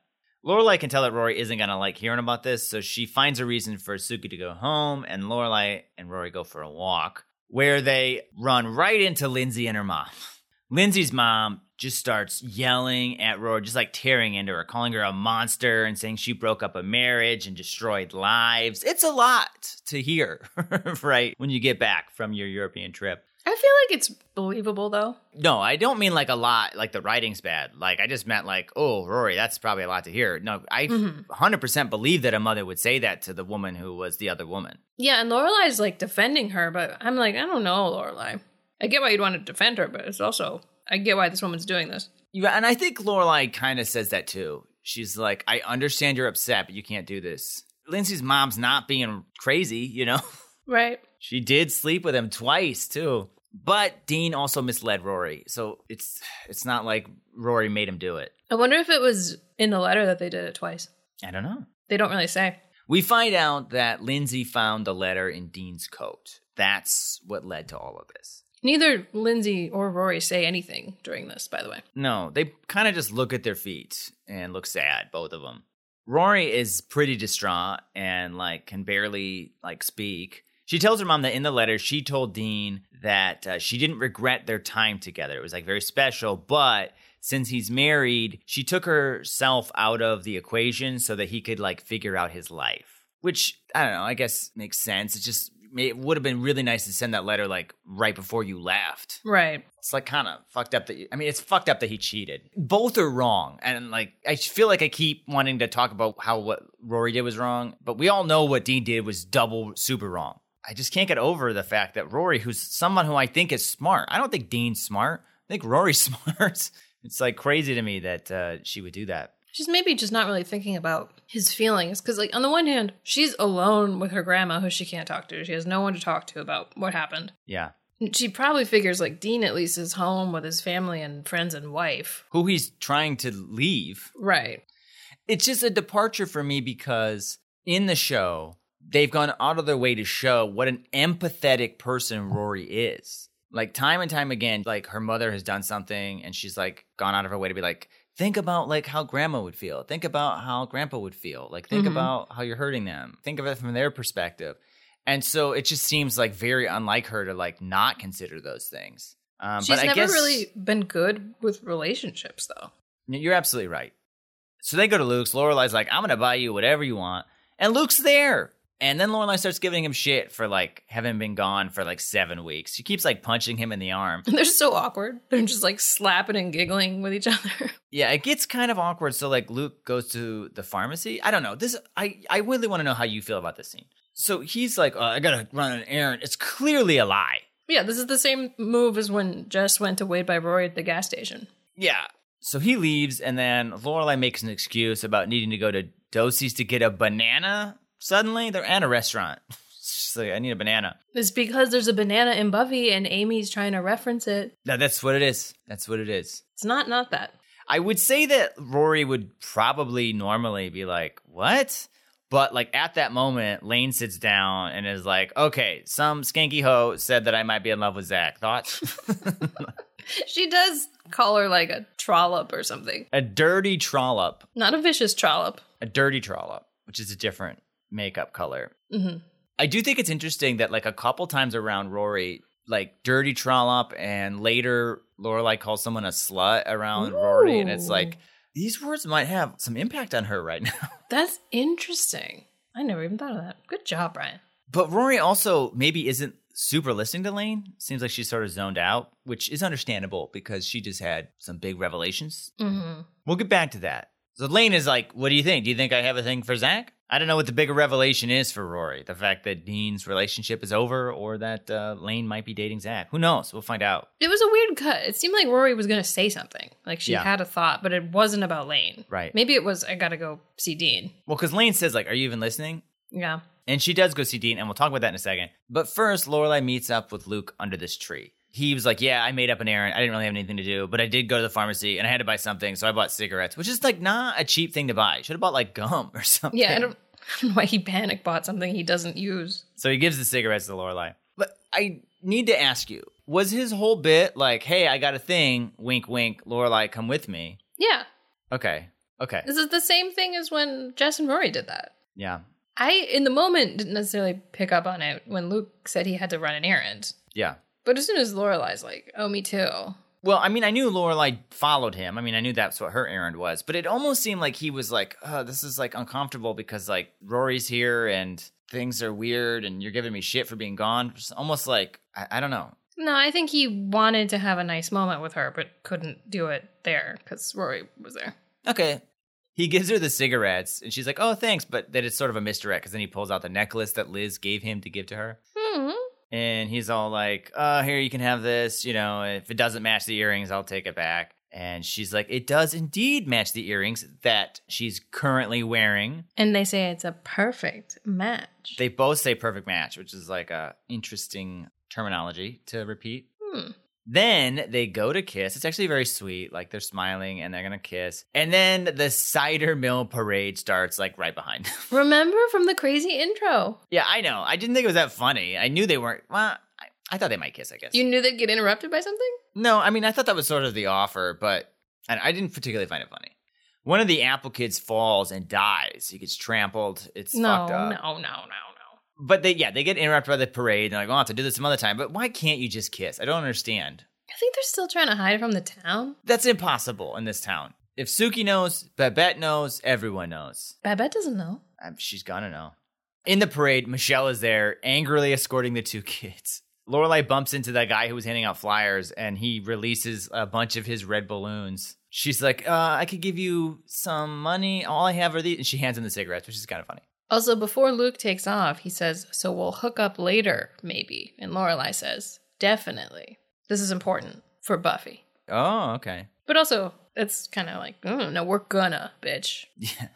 Lorelai can tell that Rory isn't gonna like hearing about this, so she finds a reason for Sookie to go home, and Lorelai and Rory go for a walk, where they run right into Lindsay and her mom. Lindsay's mom just starts yelling at Rory, just like tearing into her, calling her a monster and saying she broke up a marriage and destroyed lives. It's a lot to hear, right? When you get back from your European trip. I feel like it's believable though. No, I don't mean like a lot, like the writing's bad. Like I just meant like, oh, Rory, that's probably a lot to hear. No, I Mhm. 100% believe that a mother would say that to the woman who was the other woman. Yeah, and Lorelai's like defending her, but I'm like, I don't know, Lorelai. I get why you'd want to defend her, but it's also I get why this woman's doing this. Yeah, and I think Lorelai kind of says that too. She's like, I understand you're upset, but you can't do this. Lindsay's mom's not being crazy, you know? Right. She did sleep with him twice too. But Dean also misled Rory. So it's it's not like Rory made him do it. I wonder if it was in the letter that they did it twice. I don't know. They don't really say. We find out that Lindsay found the letter in Dean's coat. That's what led to all of this. Neither Lindsay or Rory say anything during this, by the way. No, they kind of just look at their feet and look sad, both of them. Rory is pretty distraught and like can barely like speak. She tells her mom that in the letter she told Dean that uh, she didn't regret their time together. It was like very special, but since he's married, she took herself out of the equation so that he could like figure out his life. Which I don't know, I guess makes sense. It's just it would have been really nice to send that letter like right before you left. Right. It's like kind of fucked up that you, I mean, it's fucked up that he cheated. Both are wrong, and like I feel like I keep wanting to talk about how what Rory did was wrong, but we all know what Dean did was double super wrong. I just can't get over the fact that Rory, who's someone who I think is smart, I don't think Dean's smart. I think Rory's smart. it's like crazy to me that uh, she would do that. She's maybe just not really thinking about his feelings. Because, like, on the one hand, she's alone with her grandma who she can't talk to. She has no one to talk to about what happened. Yeah. She probably figures, like, Dean at least is home with his family and friends and wife. Who he's trying to leave. Right. It's just a departure for me because in the show, they've gone out of their way to show what an empathetic person Rory is. Like time and time again, like her mother has done something and she's like gone out of her way to be like, think about like how grandma would feel. Think about how grandpa would feel. Like think Mhm. about how you're hurting them. Think of it from their perspective. And so it just seems like very unlike her to like not consider those things. Um, She's but I never guess, really been good with relationships, though. You're absolutely right. So they go to Luke's. Lorelai's like, I'm going to buy you whatever you want. And Luke's there. And then Lorelai starts giving him shit for like having been gone for like seven weeks. She keeps like punching him in the arm. They're so awkward. They're just like slapping and giggling with each other. Yeah, it gets kind of awkward. So like Luke goes to the pharmacy. I don't know. This I I really want to know how you feel about this scene. So he's like, uh, I gotta run an errand. It's clearly a lie. yeah, this is the same move as when Jess went to wait by Rory at the gas station. Yeah. So he leaves, and then Lorelai makes an excuse about needing to go to Doose's to get a banana. Suddenly, they're at a restaurant. She's like, I need a banana. It's because there's a banana in Buffy and Amy's trying to reference it. No, that's what it is. That's what it is. It's not not that. I would say that Rory would probably normally be like, "What?" But like at that moment, Lane sits down and is like, "Okay, some skanky hoe said that I might be in love with Zach. Thoughts?" She does call her like a trollop or something. a dirty trollop, Not a vicious trollop. a dirty trollop, which is a different makeup color. hmm I do think it's interesting that like a couple times around Rory, like dirty trollop, and later Lorelai calls someone a slut around Rory, and it's like these words might have some impact on her right now. That's interesting. I never even thought of that. Good job, Brian. But Rory also maybe isn't super listening to Lane. Seems like she's sort of zoned out, which is understandable because she just had some big revelations. hmm We'll get back to that. So Lane is like, What do you think? Do you think I have a thing for Zach? I don't know what the bigger revelation is for Rory. The fact that Dean's relationship is over or that uh, Lane might be dating Zach. Who knows? We'll find out. It was a weird cut. It seemed like Rory was going to say something. Like she Yeah. had a thought, but it wasn't about Lane. Right. Maybe it was, I got to go see Dean. Well, because Lane says, like, Are you even listening? Yeah. And she does go see Dean, and we'll talk about that in a second. But first, Lorelai meets up with Luke under this tree. He was like, "Yeah, I made up an errand. I didn't really have anything to do, but I did go to the pharmacy and I had to buy something, so I bought cigarettes, which is like not a cheap thing to buy. Should have bought like gum or something." Yeah. I don't, I don't know why he panic bought something he doesn't use. So he gives the cigarettes to Lorelai. But I need to ask you: Was his whole bit like, "Hey, I got a thing. Wink, wink. Lorelai, come with me." Yeah. Okay. Okay. This is the same thing as when Jess and Rory did that. Yeah. I, in the moment, didn't necessarily pick up on it when Luke said he had to run an errand. Yeah. But as soon as Lorelai's like, "Oh, me too," Well, I mean, I knew Lorelai followed him. I mean, I knew that's what her errand was, but it almost seemed like he was like, "Oh, this is like uncomfortable because like Rory's here and things are weird, and you're giving me shit for being gone." It's almost like I, I don't know. no, I think he wanted to have a nice moment with her, but couldn't do it there because Rory was there. Okay. He gives her the cigarettes, and she's like, "Oh, thanks," but that it's sort of a misdirect because then he pulls out the necklace that Liz gave him to give to her. Hmm. And he's all like, uh, here, you can have this. You know, if it doesn't match the earrings, I'll take it back. And she's like, it does indeed match the earrings that she's currently wearing. And they say it's a perfect match. They both say perfect match, which is like a interesting terminology to repeat. Hmm. Then they go to kiss. It's actually very sweet. Like they're smiling and they're gonna kiss. And then the cider mill parade starts like right behind. Remember from the crazy intro? yeah, I know. I didn't think it was that funny. I knew they weren't. Well, I, I thought they might kiss. I guess. You knew they'd get interrupted by something? No, I mean, I thought that was sort of the offer, but and I didn't particularly find it funny. One of the apple kids falls and dies. He gets trampled. It's No, fucked up. no, no, no. But they, yeah, they get interrupted by the parade. They're like, "Oh, I'll have to do this some other time." But why can't you just kiss? I don't understand. I think they're still trying to hide from the town. That's impossible in this town. If Sookie knows, Babette knows, everyone knows. Babette doesn't know. Um, she's gonna know. In the parade, Michel is there, angrily escorting the two kids. Lorelai bumps into that guy who was handing out flyers, and he releases a bunch of his red balloons. She's like, uh, "I could give you some money. All I have are these," and she hands him the cigarettes, which is kind of funny. Also, before Luke takes off, he says, So we'll hook up later, maybe. And Lorelai says, Definitely. This is important for Buffy. Oh, okay. But also, it's kind of like, mm, no, we're gonna, bitch. Yeah.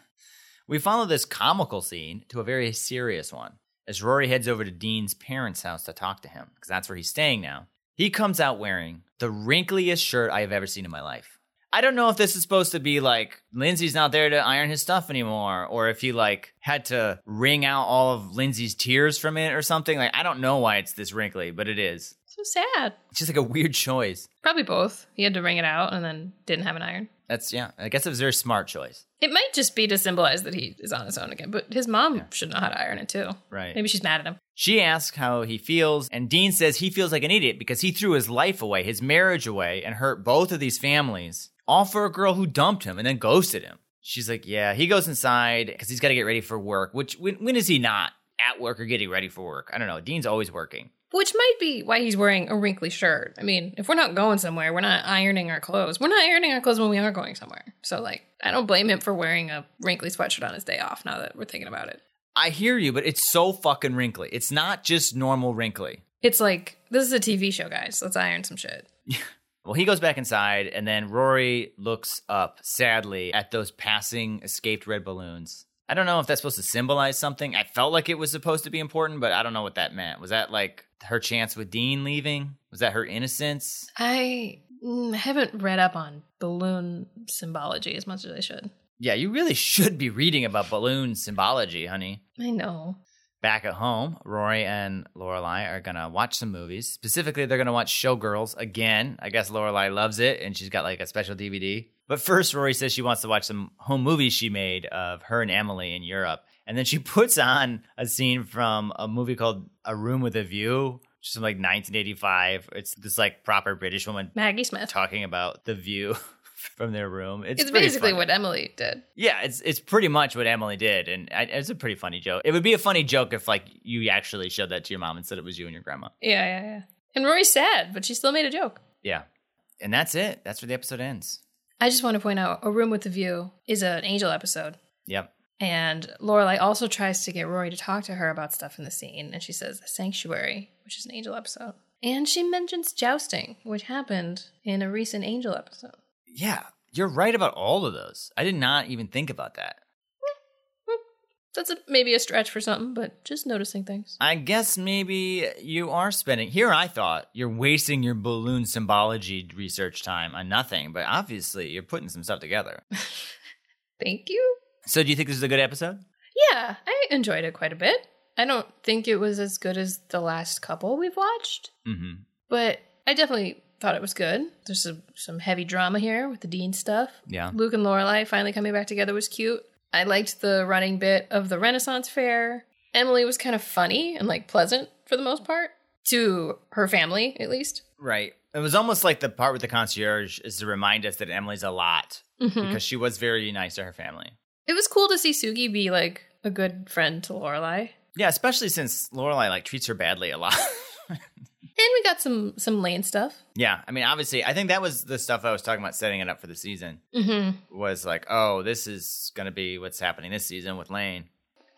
We follow this comical scene to a very serious one as Rory heads over to Dean's parents' house to talk to him, because that's where he's staying now. He comes out wearing the wrinkliest shirt I have ever seen in my life. I don't know if this is supposed to be like Lindsay's not there to iron his stuff anymore, or if he like had to wring out all of Lindsay's tears from it or something. Like, I don't know why it's this wrinkly, but it is. So sad. It's just like a weird choice. Probably both. He had to wring it out and then didn't have an iron. That's, yeah, I guess it was a very smart choice. It might just be to symbolize that he is on his own again, but his mom should know how to iron it too. Right. Maybe she's mad at him. She asks how he feels, and Dean says he feels like an idiot because he threw his life away, his marriage away, and hurt both of these families, all for a girl who dumped him and then ghosted him. She's like, Yeah, he goes inside because he's got to get ready for work, which when, when is he not at work or getting ready for work? I don't know. Dean's always working. Which might be why he's wearing a wrinkly shirt. I mean, if we're not going somewhere, we're not ironing our clothes. We're not ironing our clothes when we are going somewhere. So, like, I don't blame him for wearing a wrinkly sweatshirt on his day off now that we're thinking about it. I hear you, but it's so fucking wrinkly. It's not just normal wrinkly. It's like, this is a TV show, guys. Let's iron some shit. Well, he goes back inside, and then Rory looks up sadly at those passing escaped red balloons. I don't know if that's supposed to symbolize something. I felt like it was supposed to be important, but I don't know what that meant. Was that like her chance with Dean leaving? Was that her innocence? I mm, haven't read up on balloon symbology as much as I should. Yeah, you really should be reading about balloon symbology, honey. I know. Back at home, Rory and Lorelai are gonna watch some movies. Specifically, they're gonna watch Showgirls again. I guess Lorelai loves it, and she's got like a special DVD. But first, Rory says she wants to watch some home movies she made of her and Emily in Europe, and then she puts on a scene from a movie called A Room with a View, which is from like 1985. It's this like proper British woman Maggie Smith. talking about the view from their room. It's, It's basically funny. what Emily did. Yeah, it's it's pretty much what Emily did, and I, it's a pretty funny joke. It would be a funny joke if like you actually showed that to your mom and said it was you and your grandma. Yeah, yeah, yeah. And Rory's sad, but she still made a joke. Yeah, and that's it. That's where the episode ends. I just want to point out A Room with a View is an Angel episode. Yep. And Lorelai also tries to get Rory to talk to her about stuff in the scene, and she says Sanctuary, which is an Angel episode. And she mentions jousting, which happened in a recent Angel episode. Yeah, you're right about all of those. I did not even think about that. That's a, maybe a stretch for something, but just noticing things. I guess maybe you are spending here. I thought you're wasting your balloon symbology research time on nothing, but obviously you're putting some stuff together. Thank you. So, do you think this is a good episode? Yeah, I enjoyed it quite a bit. I don't think it was as good as the last couple we've watched, Mm-hmm. but I definitely thought it was good. There's some, some heavy drama here with the Dean stuff. Yeah. Luke and Lorelai finally coming back together was cute. I liked the running bit of the Renaissance fair. Emily was kind of funny and like pleasant for the most part to her family, at least. Right. It was almost like the part with the concierge is to remind us that Emily's a lot Mhm. because she was very nice to her family. It was cool to see Sookie be like a good friend to Lorelai. Yeah, especially since Lorelai like treats her badly a lot. And we got some some Lane stuff. yeah, I mean, obviously, I think that was the stuff I was talking about setting it up for the season. Mm-hmm. Was like, oh, this is gonna be what's happening this season with Lane.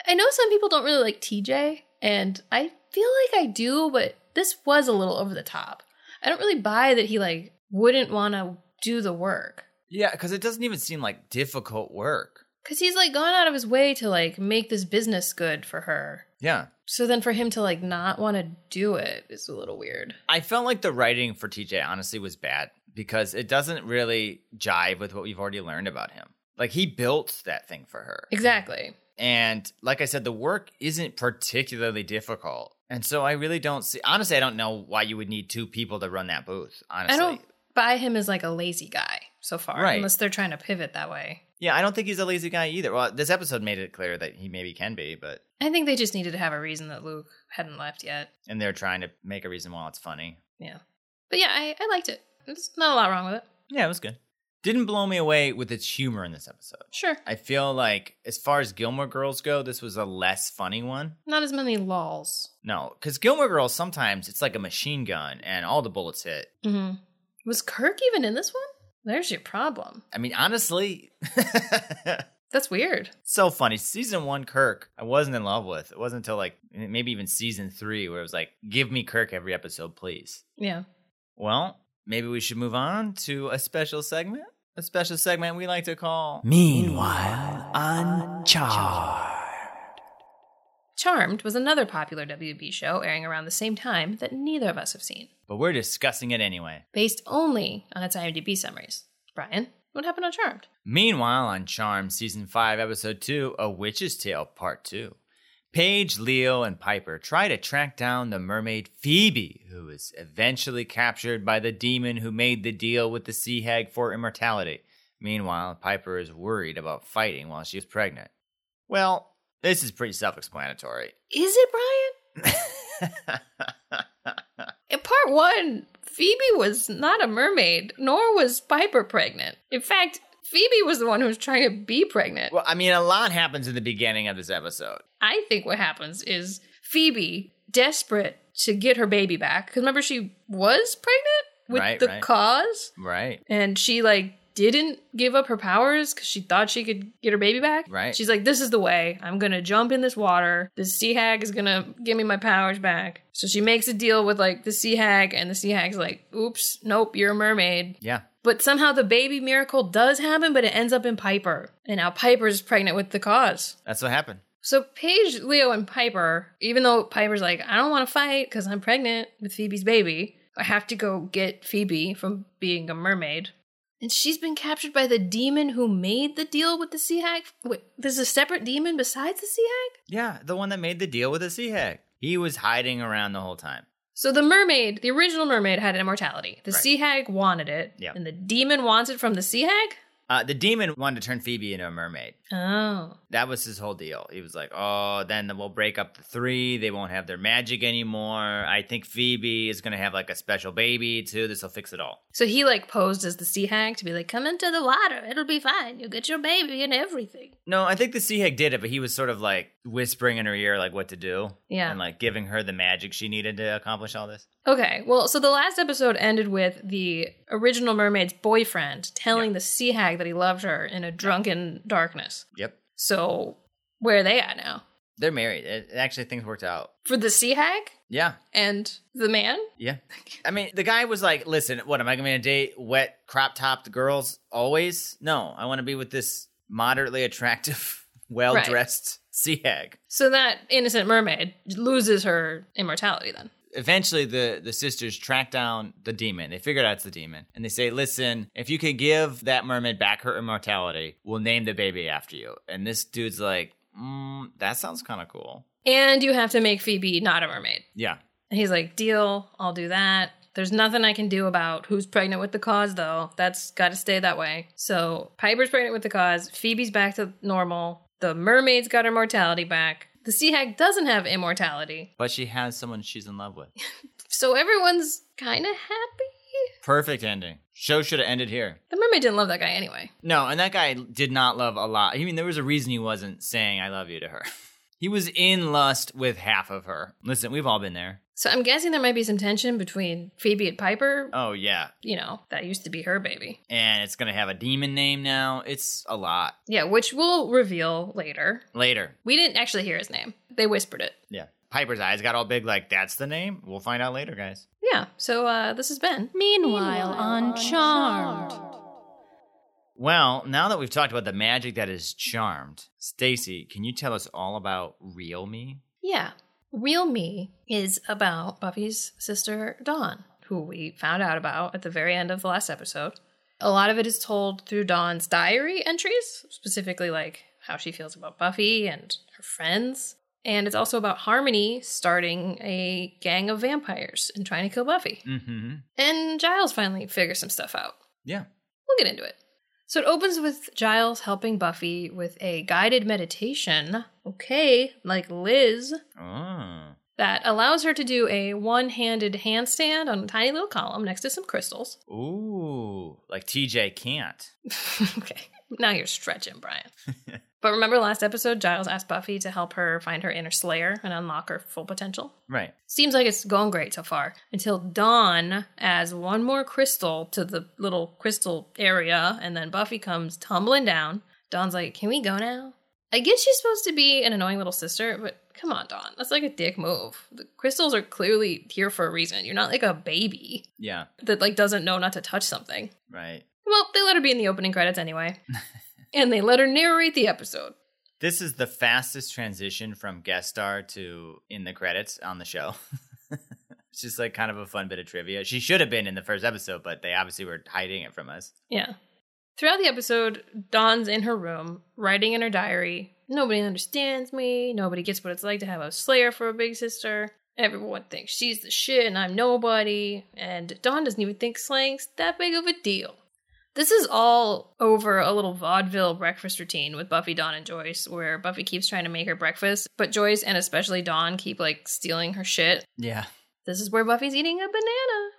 I know some people don't really like TJ, and I feel like I do, but this was a little over the top. I don't really buy that he like wouldn't want to do the work. Yeah, because it doesn't even seem like difficult work. Cause he's like gone out of his way to like make this business good for her. Yeah, So then for him to like not want to do it is a little weird. I felt like the writing for TJ honestly was bad because it doesn't really jive with what we've already learned about him. Like he built that thing for her. Exactly. And like I said, the work isn't particularly difficult. And so I really don't see honestly, I don't know why you would need two people to run that booth, honestly. I don't buy him as like a lazy guy so far, Right. unless they're trying to pivot that way. Yeah, I don't think he's a lazy guy either. Well, this episode made it clear that he maybe can be, but I think they just needed to have a reason that Luke hadn't left yet. and they're trying to make a reason while it's funny. Yeah. But yeah, I, I liked it. There's not a lot wrong with it. Yeah, it was good. Didn't blow me away with its humor in this episode. Sure. I feel like, as far as Gilmore Girls go, this was a less funny one. Not as many lols. No, because Gilmore Girls sometimes it's like a machine gun and all the bullets hit. Mm-hmm. Was Kirk even in this one? There's your problem. I mean, honestly, That's weird. so funny. Season one Kirk, I wasn't in love with. It wasn't until like maybe even season three where it was like, give me Kirk every episode, please. Yeah. Well, maybe we should move on to a special segment. A special segment we like to call Meanwhile, on Char. Charmed was another popular WB show airing around the same time that neither of us have seen, but we're discussing it anyway. based only on its IMDb summaries. Brian, what happened on Charmed? Meanwhile, on Charm Season 5, Episode 2, A Witch's Tale Part 2, Paige, Leo, and Piper try to track down the mermaid Phoebe, who is eventually captured by the demon who made the deal with the sea hag for immortality. Meanwhile, Piper is worried about fighting while she is pregnant. Well, this is pretty self explanatory. Is it Brian? In part one, Phoebe was not a mermaid, nor was Piper pregnant. In fact, Phoebe was the one who was trying to be pregnant. well, I mean, a lot happens in the beginning of this episode. I think what happens is Phoebe, desperate to get her baby back, because remember she was pregnant with Right, the right. cause, Right. and she like didn't give up her powers because she thought she could get her baby back. Right. She's like, "This is the way. I'm gonna jump in this water. The sea hag is gonna give me my powers back." So she makes a deal with like the sea hag, and the sea hag's like, "Oops, nope, you're a mermaid." Yeah. But somehow the baby miracle does happen, but it ends up in Piper, and now Piper's pregnant with the cause. That's what happened. So Paige, Leo, and Piper, even though Piper's like, I don't want to fight because I'm pregnant with Phoebe's baby, I have to go get Phoebe from being a mermaid. And she's been captured by the demon who made the deal with the sea hag. Wait, there's a separate demon besides the sea hag? Yeah, the one that made the deal with the sea hag. He was hiding around the whole time. So the mermaid, the original mermaid, had immortality. The Right. sea hag wanted it. Yeah. And the demon wants it from the sea hag? Uh, the demon wanted to turn Phoebe into a mermaid. Oh. That was his whole deal. He was like, "Oh, then we'll break up the three. They won't have their magic anymore. I think Phoebe is gonna have like a special baby too. This will fix it all." So he like posed as the sea hag to be like, come into the water. It'll be fine. You'll get your baby and everything. No, I think the sea hag did it, but he was sort of like whispering in her ear like what to do, Yeah. and like giving her the magic she needed to accomplish all this. Okay, well, so the last episode ended with the original mermaid's boyfriend telling the sea hag that he loved her in a drunken darkness. Yep, So, where are they at now? they're married. It, actually, things worked out. For the sea hag Yeah, and the man? yeah. I mean, the guy was like, "Listen, what am I going to date wet crop topped girls always? No, I want to be with this moderately attractive, well dressed sea hag." So that innocent mermaid loses her immortality then. Eventually the the sisters track down the demon. They figure out it's the demon, and they say, "Listen, if you could give that mermaid back her immortality, we'll name the baby after you." And this dude's like, mm, "That sounds kind of cool." And you have to make Phoebe not a mermaid. Yeah, And he's like, deal, I'll do that. There's nothing I can do about who's pregnant with the cause, though. That's got to stay that way. So Piper's pregnant with the cause. Phoebe's back to normal. The mermaid's got her mortality back. The sea hag doesn't have immortality. but she has someone she's in love with. So everyone's kind of happy. Perfect ending. Show should have ended here. The mermaid didn't love that guy anyway. No, and that guy did not love a lot. I mean, there was a reason he wasn't saying "I love you" to her. He was in lust with half of her. Listen, we've all been there. So I'm guessing there might be some tension between Phoebe and Piper. Oh yeah, You know, that used to be her baby. and it's gonna have a demon name now. It's a lot. Yeah, which we'll reveal later. Later, We didn't actually hear his name. They whispered it. Yeah. Piper's eyes got all big, like, that's the name? We'll find out later, guys. Yeah, so uh, this has been Meanwhile, on Charmed. Well, now that we've talked about the magic that is charmed, Stacy, can you tell us all about Real Me? Yeah. Real Me is about Buffy's sister Dawn, who we found out about at the very end of the last episode. A lot of it is told through Dawn's diary entries, specifically like how she feels about Buffy and her friends. And it's also about Harmony starting a gang of vampires and trying to kill Buffy. Mm-hmm. And Giles finally figures some stuff out. Yeah. We'll get into it. So it opens with Giles helping Buffy with a guided meditation. Okay, like Liz. Oh. that allows her to do a one handed handstand on a tiny little column next to some crystals. Ooh, like TJ can't. okay, now you're stretching, Brian. but remember last episode, Giles asked Buffy to help her find her inner Slayer and unlock her full potential? Right. Seems like it's going great so far until Dawn adds one more crystal to the little crystal area, and then Buffy comes tumbling down. Dawn's like, Can we go now? I guess she's supposed to be an annoying little sister, but come on, Dawn. That's like a dick move. The crystals are clearly here for a reason. You're not like a baby Yeah. that like doesn't know not to touch something. Right. Well, they let her be in the opening credits anyway. and they let her narrate the episode. This is the fastest transition from guest star to in the credits on the show. it's just like kind of a fun bit of trivia. She should have been in the first episode, but they obviously were hiding it from us. Yeah. Throughout the episode, Dawn's in her room, writing in her diary. Nobody understands me. Nobody gets what it's like to have a slayer for a big sister. Everyone thinks she's the shit and I'm nobody. And Dawn doesn't even think slaying's that big of a deal. This is all over a little vaudeville breakfast routine with Buffy, Dawn, and Joyce, where Buffy keeps trying to make her breakfast, but Joyce and especially Dawn keep like stealing her shit. Yeah. This is where Buffy's eating a banana.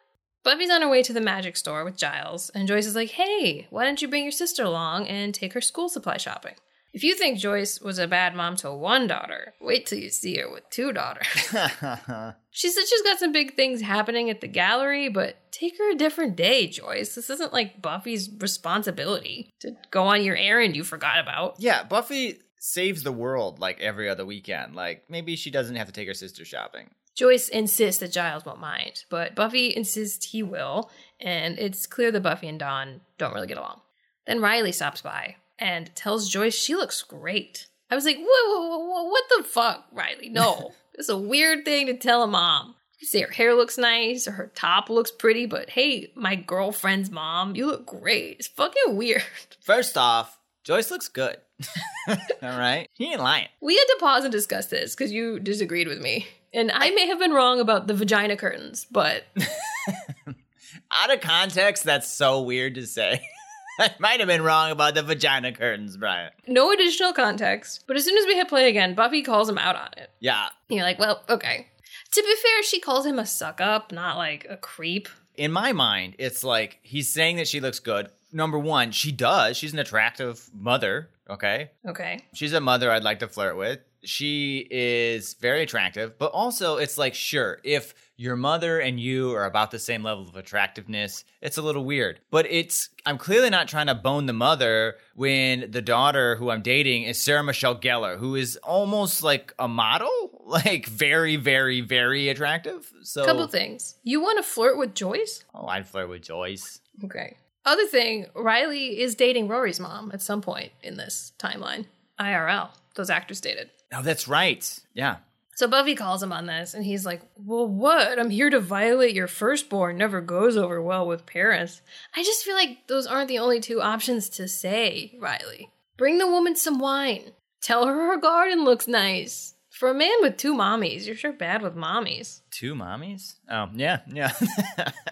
Buffy's on her way to the magic store with Giles, and Joyce is like, hey, why don't you bring your sister along and take her school supply shopping? If you think Joyce was a bad mom to one daughter, wait till you see her with two daughters. she said she's got some big things happening at the gallery, but take her a different day, Joyce. This isn't like Buffy's responsibility to go on your errand you forgot about. yeah, Buffy saves the world like every other weekend. Like maybe she doesn't have to take her sister shopping. Joyce insists that Giles won't mind, but Buffy insists he will, and it's clear that Buffy and Dawn don't really get along. Then Riley stops by and tells Joyce she looks great. I was like, whoa, whoa, whoa, what the fuck, Riley? No. it's a weird thing to tell a mom. You say her hair looks nice or her top looks pretty, but hey, my girlfriend's mom, you look great. It's fucking weird. First off, Joyce looks good. All right. He ain't lying. We had to pause and discuss this because you disagreed with me. And I may have been wrong about the vagina curtains, but Out of context, that's so weird to say. I might have been wrong about the vagina curtains, Brian. no additional context. But as soon as we hit play again, Buffy calls him out on it. Yeah. And you're like, well, okay. To be fair, she calls him a suck up, not like a creep. In my mind, it's like he's saying that she looks good. Number one, she does. She's an attractive mother. Okay. Okay. She's a mother I'd like to flirt with. She is very attractive, but also it's like, sure, if your mother and you are about the same level of attractiveness, it's a little weird. But it's, I'm clearly not trying to bone the mother when the daughter who I'm dating is Sarah Michelle Gellar, who is almost like a model, like very, very, very attractive. So, Couple things. You want to flirt with Joyce? oh, I'd flirt with Joyce. Okay. Other thing, Riley is dating Rory's mom at some point in this timeline. IRL. Those actors dated. Oh, that's right. Yeah. So Buffy calls him on this, and he's like, Well, what? I'm here to violate your firstborn. Never goes over well with parents. I just feel like those aren't the only two options to say, Riley. Bring the woman some wine. Tell her her garden looks nice. For a man with two mommies, you're sure bad with mommies. Two mommies? Oh, yeah, yeah.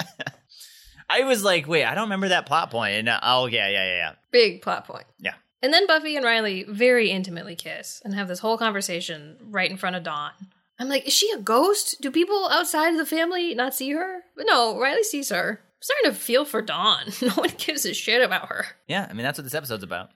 I was like, wait, I don't remember that plot point. And uh, oh, yeah, yeah, yeah, yeah. Big plot point. Yeah. And then Buffy and Riley very intimately kiss and have this whole conversation right in front of Dawn. I'm like, is she a ghost? Do people outside of the family not see her? But no, Riley sees her. I'm starting to feel for Dawn. No one gives a shit about her. Yeah, I mean, that's what this episode's about.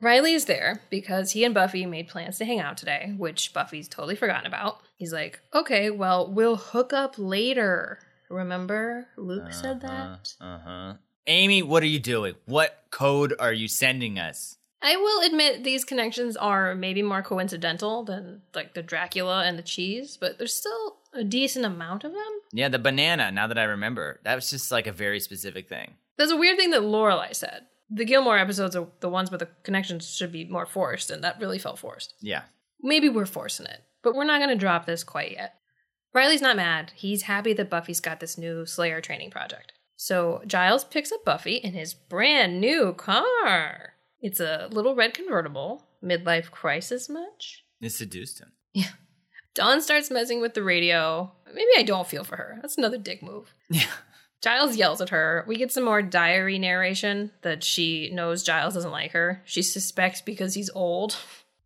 Riley is there because he and Buffy made plans to hang out today, which Buffy's totally forgotten about. He's like, okay, well, we'll hook up later. Remember? Luke said that. Uh huh. Amy, what are you doing? What code are you sending us? I will admit these connections are maybe more coincidental than like the Dracula and the cheese, but there's still a decent amount of them. Yeah, the banana, now that I remember. That was just like a very specific thing. There's a weird thing that Lorelai said. The Gilmore episodes are the ones where the connections should be more forced, and that really felt forced. Yeah. Maybe we're forcing it, but we're not going to drop this quite yet. Riley's not mad. He's happy that Buffy's got this new Slayer training project. So Giles picks up Buffy in his brand new car. It's a little red convertible. Midlife crisis much? It seduced him. Yeah. Dawn starts messing with the radio. Maybe I don't feel for her. That's another dick move. Yeah. Giles yells at her. We get some more diary narration that she knows Giles doesn't like her. She suspects because he's old.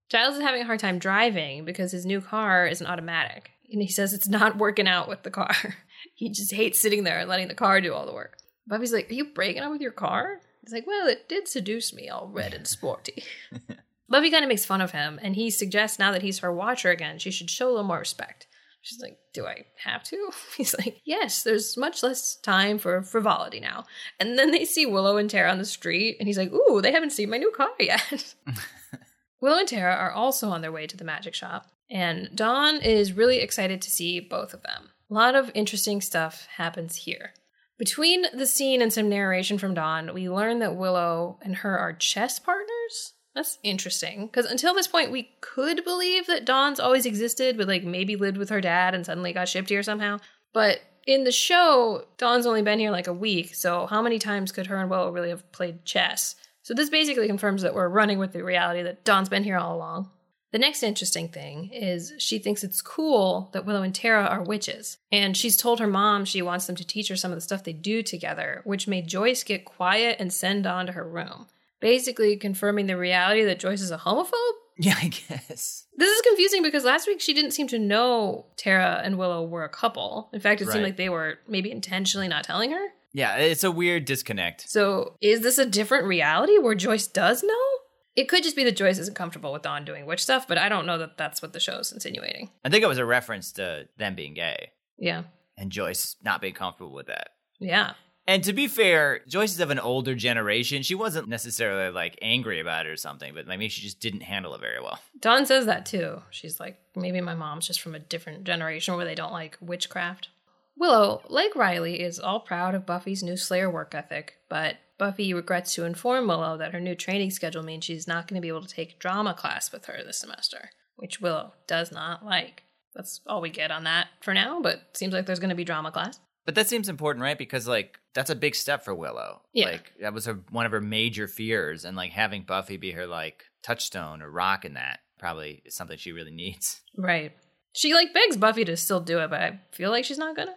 Giles is having a hard time driving because his new car is an automatic. And he says it's not working out with the car. he just hates sitting there and letting the car do all the work. Buffy's like, Are you breaking up with your car? He's like, Well, it did seduce me, all red and sporty. Buffy kind of makes fun of him, and he suggests now that he's her watcher again, she should show a little more respect. She's like, Do I have to? He's like, Yes, there's much less time for frivolity now. And then they see Willow and Tara on the street, and he's like, Ooh, they haven't seen my new car yet. Willow and Tara are also on their way to the magic shop, and Dawn is really excited to see both of them. A lot of interesting stuff happens here. Between the scene and some narration from Dawn, we learn that Willow and her are chess partners. That's interesting because until this point, we could believe that Dawn's always existed, but like maybe lived with her dad and suddenly got shipped here somehow. But in the show, Dawn's only been here like a week, so how many times could her and Willow really have played chess? So this basically confirms that we're running with the reality that Dawn's been here all along. The next interesting thing is she thinks it's cool that Willow and Tara are witches. And she's told her mom she wants them to teach her some of the stuff they do together, which made Joyce get quiet and send Dawn to her room. Basically confirming the reality that Joyce is a homophobe? Yeah, I guess. This is confusing because last week she didn't seem to know Tara and Willow were a couple. In fact, it seemed like they were maybe intentionally not telling her. Yeah, it's a weird disconnect. So, is this a different reality where Joyce does know? It could just be that Joyce isn't comfortable with Dawn doing witch stuff, but I don't know that that's what the show's insinuating. I think it was a reference to them being gay Yeah. and Joyce not being comfortable with that. Yeah. And to be fair, Joyce is of an older generation. She wasn't necessarily like angry about it or something, but maybe she just didn't handle it very well. Dawn says that too. She's like, maybe my mom's just from a different generation where they don't like witchcraft. Willow, like Riley, is all proud of Buffy's new Slayer work ethic, but Buffy regrets to inform Willow that her new training schedule means she's not going to be able to take drama class with her this semester, which Willow does not like. That's all we get on that for now, but seems like there's going to be drama class. But that seems important, right? Because like that's a big step for Willow. Yeah. Like that was her, one of her major fears, and like having Buffy be her like touchstone or rock in that probably is something she really needs. Right. She like begs Buffy to still do it, but I feel like she's not gonna.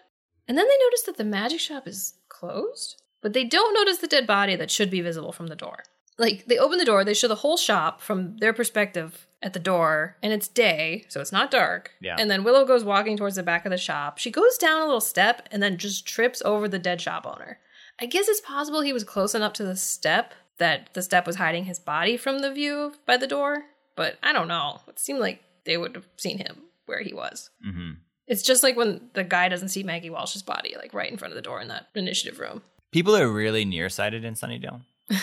And then they notice that the magic shop is closed, but they don't notice the dead body that should be visible from the door. Like they open the door, they show the whole shop from their perspective at the door, and it's day, so it's not dark. Yeah. And then Willow goes walking towards the back of the shop. She goes down a little step and then just trips over the dead shop owner. I guess it's possible he was close enough to the step that the step was hiding his body from the view by the door, but I don't know. It seemed like they would have seen him where he was. Mm-hmm. It's just like when the guy doesn't see Maggie Walsh's body, like right in front of the door in that initiative room. People are really nearsighted in Sunnydale.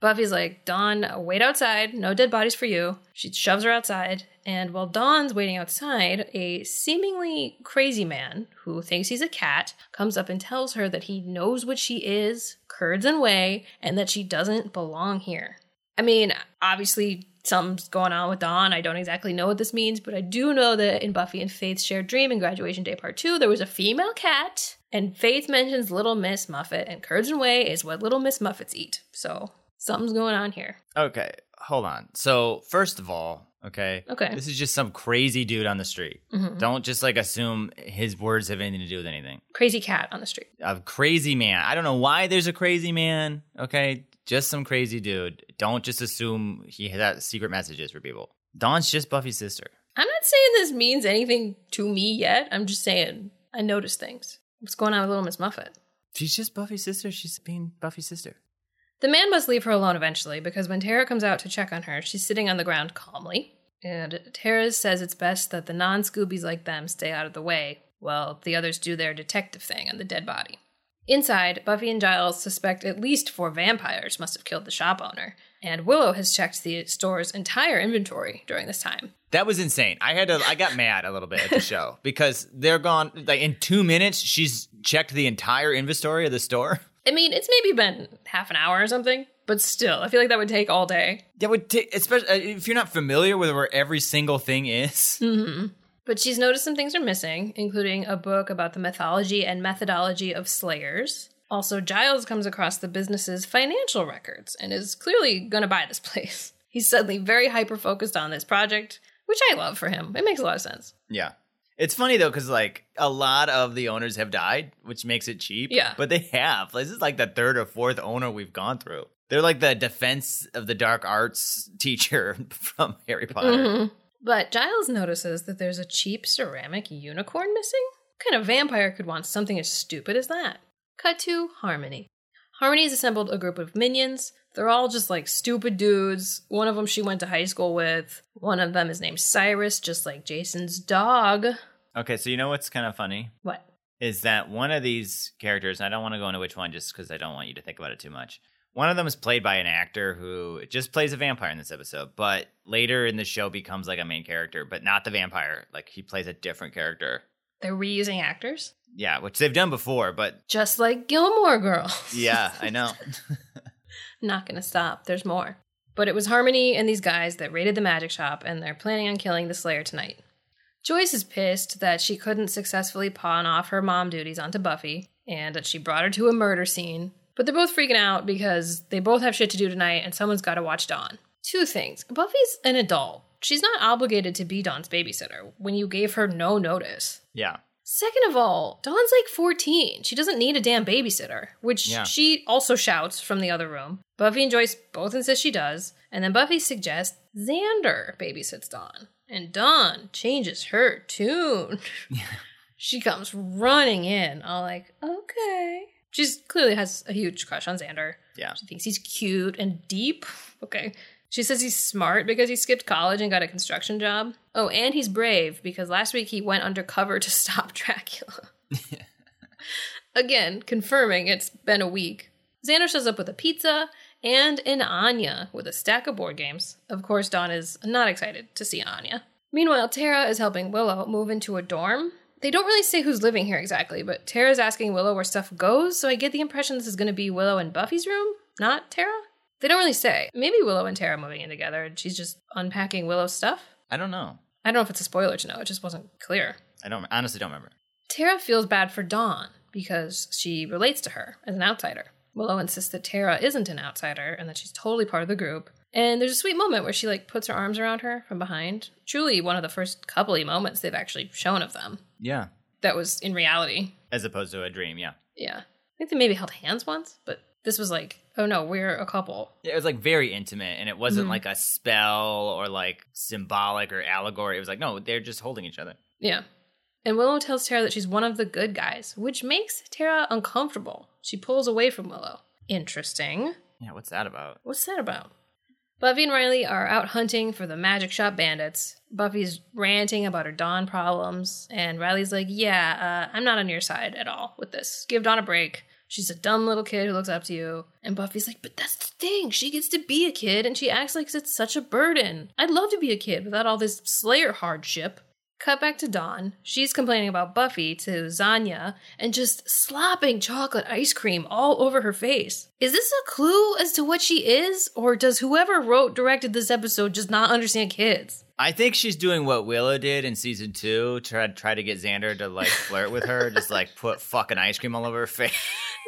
Buffy's like, Dawn, wait outside. No dead bodies for you. She shoves her outside. And while Dawn's waiting outside, a seemingly crazy man who thinks he's a cat comes up and tells her that he knows what she is, curds and whey, and that she doesn't belong here. I mean, obviously, something's going on with Dawn. I don't exactly know what this means, but I do know that in Buffy and Faith's Shared Dream in Graduation Day Part 2, there was a female cat, and Faith mentions Little Miss Muffet, and curds and whey is what Little Miss Muffets eat. So, something's going on here. Okay, hold on. So first of all, okay, Okay. this is just some crazy dude on the street. Mhm. Don't just like assume his words have anything to do with anything. Crazy cat on the street. A crazy man. I don't know why there's a crazy man. Okay, just some crazy dude. Don't just assume he has secret messages for people. Dawn's just Buffy's sister. I'm not saying this means anything to me yet. I'm just saying I noticed things. What's going on with Little Miss Muffet? She's just Buffy's sister. She's being Buffy's sister. The man must leave her alone eventually because when Tara comes out to check on her, she's sitting on the ground calmly. And Tara says it's best that the non Scoobies like them stay out of the way while the others do their detective thing on the dead body. Inside, Buffy and Giles suspect at least four vampires must have killed the shop owner, and Willow has checked the store's entire inventory during this time. That was insane. I had to. I got mad a little bit at the show because they're gone. Like in two minutes, she's checked the entire inventory of the store. I mean, it's maybe been half an hour or something, but still, I feel like that would take all day. That would take, especially uh, if you're not familiar with where every single thing is. hmm But she's noticed some things are missing, including a book about the mythology and methodology of slayers. Also, Giles comes across the business's financial records and is clearly going to buy this place. He's suddenly very hyper focused on this project, which I love for him. It makes a lot of sense. Yeah. It's funny though, because like a lot of the owners have died, which makes it cheap. Yeah. But they have. This is like the third or fourth owner we've gone through. They're like the defense of the dark arts teacher from Harry Potter. Mhm. But Giles notices that there's a cheap ceramic unicorn missing. What kind of vampire could want something as stupid as that? Cut to Harmony. Harmony's assembled a group of minions. They're all just like stupid dudes. One of them she went to high school with. One of them is named Cyrus, just like Jason's dog. Okay, so you know what's kind of funny What? is that one of these characters, I don't want to go into which one just because I don't want you to think about it too much. One of them is played by an actor who just plays a vampire in this episode, but later in the show becomes like a main character, but not the vampire. Like he plays a different character. They're reusing actors? Yeah, which they've done before, but Just like Gilmore Girls. yeah, I know. Not gonna stop. There's more. But it was Harmony and these guys that raided the magic shop, and they're planning on killing the Slayer tonight. Joyce is pissed that she couldn't successfully pawn off her mom duties onto Buffy, and that she brought her to a murder scene. But they're both freaking out because they both have shit to do tonight, and someone's gotta watch Dawn. Two things Buffy's an adult. She's not obligated to be Dawn's babysitter when you gave her no notice. yeah. Second of all, Dawn's like 14. She doesn't need a damn babysitter, which Yeah. she also shouts from the other room. Buffy and Joyce both insist she does, and then Buffy suggests Xander babysits Dawn. And Dawn changes her tune. Yeah. she comes running in, all like, okay. She clearly has a huge crush on Xander. Yeah. She thinks he's cute and deep. Okay. She says he's smart because he skipped college and got a construction job. Oh, and he's brave because last week he went undercover to stop Dracula. Again, confirming it's been a week. Xander shows up with a pizza and an Anya with a stack of board games. Of course, Dawn is not excited to see Anya. Meanwhile, Tara is helping Willow move into a dorm. They don't really say who's living here exactly, but Tara's asking Willow where stuff goes, so I get the impression this is going to be Willow and Buffy's room, not Tara. They don't really say. Maybe Willow and Tara moving in together, and she's just unpacking Willow's stuff. I don't know. I don't know if it's a spoiler to know, it just wasn't clear. I don't honestly don't remember. Tara feels bad for Dawn because she relates to her as an outsider. Willow insists that Tara isn't an outsider and that she's totally part of the group. And there's a sweet moment where she like puts her arms around her from behind. Truly one of the first coupley moments they've actually shown of them. Yeah. That was in reality. As opposed to a dream, yeah. Yeah. I think they maybe held hands once, but this was like, oh no, we're a couple. It was like very intimate and it wasn't Mhm. like a spell or like symbolic or allegory. It was like, no, they're just holding each other. Yeah. And Willow tells Tara that she's one of the good guys, which makes Tara uncomfortable. She pulls away from Willow. Interesting. Yeah, what's that about? What's that about? Buffy and Riley are out hunting for the magic shop bandits. Buffy's ranting about her Dawn problems, and Riley's like, Yeah, uh, I'm not on your side at all with this. Give Dawn a break. She's a dumb little kid who looks up to you. And Buffy's like, But that's the thing. She gets to be a kid, and she acts like it's such a burden. I'd love to be a kid without all this Slayer hardship. Cut back to Dawn. She's complaining about Buffy to Zanya and just slopping chocolate ice cream all over her face. Is this a clue as to what she is? Or does whoever wrote, directed this episode just not understand kids? I think she's doing what Willow did in season two, try try to get Xander to like flirt with her, just like put fucking ice cream all over her face.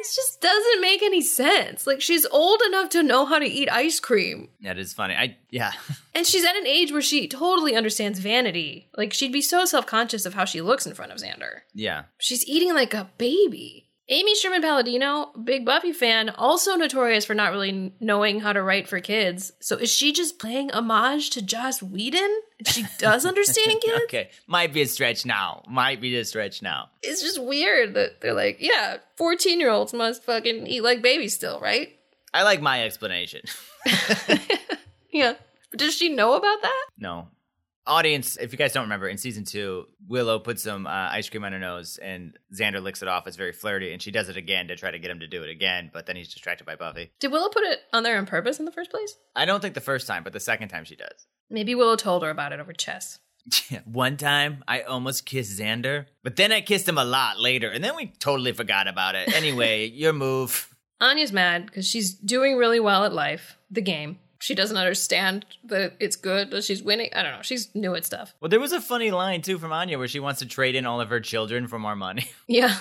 This just doesn't make any sense. Like, she's old enough to know how to eat ice cream. that is funny. I yeah. And she's at an age where she totally understands vanity. Like, she'd be so self conscious of how she looks in front of Xander. Yeah. She's eating like a baby. Amy Sherman Palladino, big Buffy fan, also notorious for not really knowing how to write for kids. So is she just playing homage to Joss Whedon? She does understand kids? Okay. Might be a stretch now. Might be a stretch now. It's just weird that they're like, yeah, 14 year olds must fucking eat like babies still, right? I like my explanation. Yeah. But does she know about that? no. Audience, if you guys don't remember, in season two, Willow puts some uh, ice cream on her nose and Xander licks it off. It's very flirty, and she does it again to try to get him to do it again, but then he's distracted by Buffy. Did Willow put it on there on purpose in the first place? I don't think the first time, but the second time she does. Maybe Willow told her about it over chess. One time, I almost kissed Xander, but then I kissed him a lot later, and then we totally forgot about it. Anyway, your move. Anya's mad because she's doing really well at life, the game. She doesn't understand that it's good that she's winning. I don't know. She's new at stuff. Well, there was a funny line too from Anya where she wants to trade in all of her children for more money. Yeah.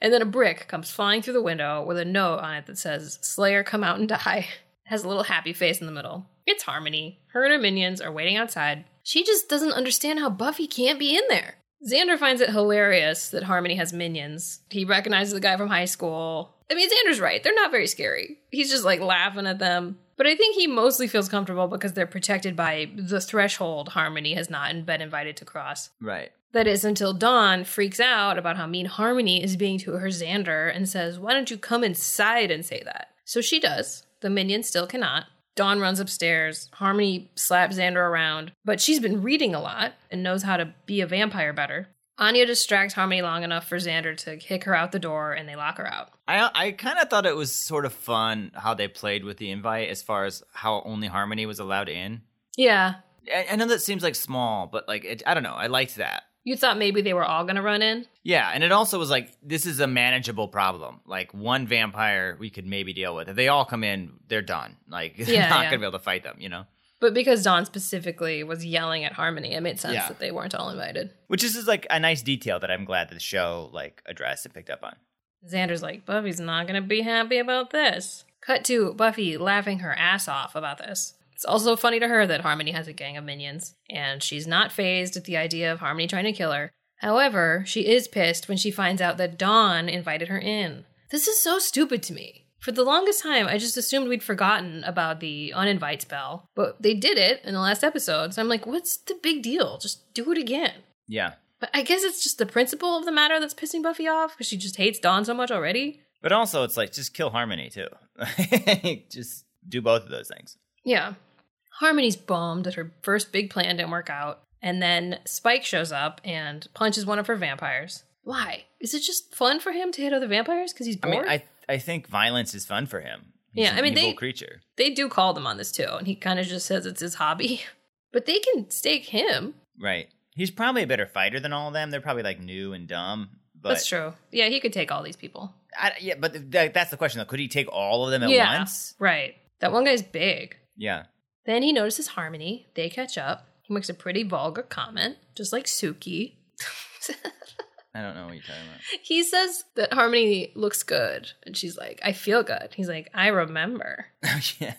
And then a brick comes flying through the window with a note on it that says, Slayer, come out and die. It has a little happy face in the middle. It's Harmony. Her and her minions are waiting outside. She just doesn't understand how Buffy can't be in there. Xander finds it hilarious that Harmony has minions. He recognizes the guy from high school. I mean, Xander's right. They're not very scary. He's just like laughing at them. But I think he mostly feels comfortable because they're protected by the threshold Harmony has not been invited to cross. Right. That is until Dawn freaks out about how mean Harmony is being to her Xander and says, Why don't you come inside and say that? So she does. The minion still cannot. Dawn runs upstairs. Harmony slaps Xander around, but she's been reading a lot and knows how to be a vampire better. Anya distracts Harmony long enough for Xander to kick her out the door and they lock her out. I I kind of thought it was sort of fun how they played with the invite as far as how only Harmony was allowed in. Yeah. I, I know that seems like small, but like it, I don't know. I liked that. You thought maybe they were all going to run in? Yeah, and it also was like this is a manageable problem. Like one vampire we could maybe deal with. If they all come in, they're done. Like they're Yeah, not yeah. gonna be able to fight them, you know. But because Dawn specifically was yelling at Harmony, it made sense Yeah. that they weren't all invited. Which is just like a nice detail that I'm glad that the show like addressed and picked up on. Xander's like, Buffy's not gonna be happy about this. Cut to Buffy laughing her ass off about this. It's also funny to her that Harmony has a gang of minions, and she's not phased at the idea of Harmony trying to kill her. However, she is pissed when she finds out that Dawn invited her in. This is so stupid to me. For the longest time, I just assumed we'd forgotten about the uninvite spell, but they did it in the last episode, so I'm like, what's the big deal? Just do it again. Yeah. But I guess it's just the principle of the matter that's pissing Buffy off because she just hates Dawn so much already. But also it's like just kill Harmony too. just do both of those things. Yeah. Harmony's bummed that her first big plan didn't work out. And then Spike shows up and punches one of her vampires. Why? Is it just fun for him to hit other vampires because he's I bored? mean, I I think violence is fun for him. He's Yeah, I mean, they- creature. they do call them on this too, and he kind of just says it's his hobby. But they can stake him. Right. He's probably a better fighter than all of them. They're probably like new and dumb. But That's true. Yeah, he could take all these people. I, yeah, but th- that's the question though. Could he take all of them at yeah, once? right. That one guy's big. Yeah. Then he notices Harmony. They catch up. He makes a pretty vulgar comment, just like Sookie. I don't know what you're talking about. he says that Harmony looks good, and she's like, "I feel good." He's like, "I remember." Oh, yeah.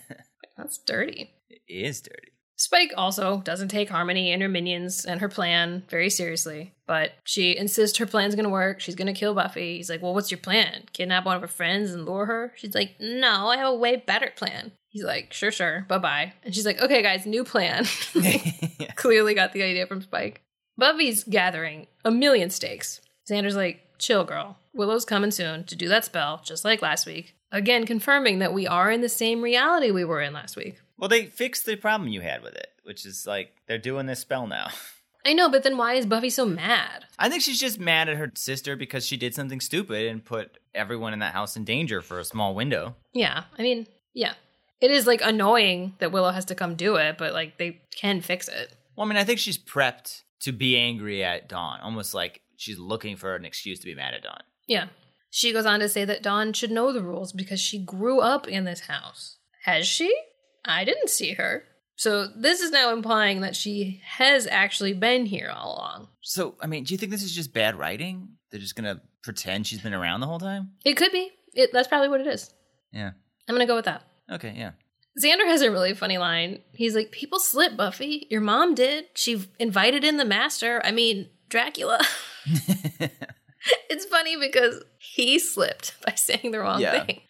That's dirty. It is dirty. Spike also doesn't take Harmony and her minions and her plan very seriously, but she insists her plan's gonna work. She's gonna kill Buffy. He's like, Well, what's your plan? Kidnap one of her friends and lure her? She's like, No, I have a way better plan. He's like, Sure, sure, bye bye. And she's like, Okay, guys, new plan. Clearly got the idea from Spike. Buffy's gathering a million stakes. Xander's like, Chill, girl. Willow's coming soon to do that spell, just like last week. Again, confirming that we are in the same reality we were in last week. Well, they fixed the problem you had with it, which is like they're doing this spell now. I know, but then why is Buffy so mad? I think she's just mad at her sister because she did something stupid and put everyone in that house in danger for a small window. Yeah, I mean, yeah. It is like annoying that Willow has to come do it, but like they can fix it. Well, I mean, I think she's prepped to be angry at Dawn, almost like she's looking for an excuse to be mad at Dawn. Yeah. She goes on to say that Dawn should know the rules because she grew up in this house. Has she? I didn't see her. So this is now implying that she has actually been here all along. So, I mean, do you think this is just bad writing? They're just gonna pretend she's been around the whole time? It could be. It, that's probably what it is. Yeah. I'm going to go with that. Okay, yeah. Xander has a really funny line. He's like, People slip, Buffy. Your mom did. She invited in the master. I mean, Dracula. it's funny because he slipped by saying the wrong Yeah. thing.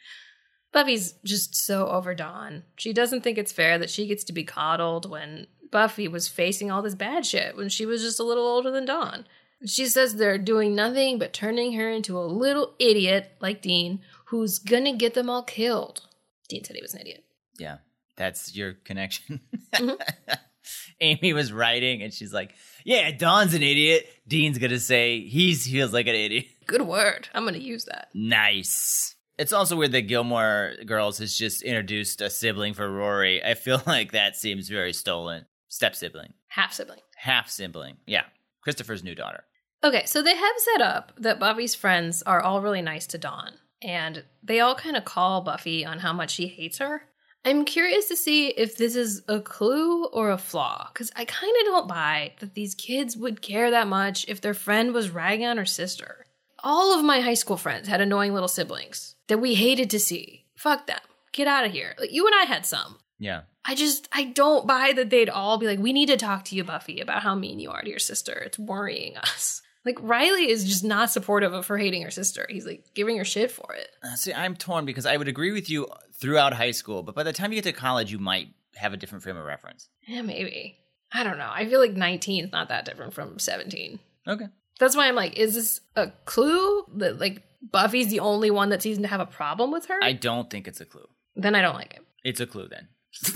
Buffy's just so over Dawn. She doesn't think it's fair that she gets to be coddled when Buffy was facing all this bad shit when she was just a little older than Dawn. She says they're doing nothing but turning her into a little idiot like Dean, who's gonna get them all killed. Dean said he was an idiot. yeah. That's your connection. Mhm. Amy was writing and she's like, Yeah, Dawn's an idiot. Dean's gonna say he feels like an idiot. Good word. I'm gonna use that. Nice. It's also weird that Gilmore Girls has just introduced a sibling for Rory. I feel like that seems very stolen. Step sibling. Half sibling. Half sibling. Yeah. Christopher's new daughter. Okay, so they have set up that Buffy's friends are all really nice to Dawn, and they all kind of call Buffy on how much she hates her. I'm curious to see if this is a clue or a flaw, because I kind of don't buy that these kids would care that much if their friend was ragging on her sister. All of my high school friends had annoying little siblings that we hated to see. Fuck them. Get out of here. Like, you and I had some. Yeah. I just I don't buy that they'd all be like, we need to talk to you, Buffy, about how mean you are to your sister. It's worrying us. Like Riley is just not supportive of her hating her sister. He's like giving her shit for it. Uh, See, I'm torn because I would agree with you throughout high school, but by the time you get to college, you might have a different frame of reference. Yeah, maybe. I don't know. I feel like 19 is not that different from 17. Okay. That's why I'm like, is this a clue that like Buffy's the only one that seems to have a problem with her? I don't think it's a clue. then I don't like it. It's a clue then.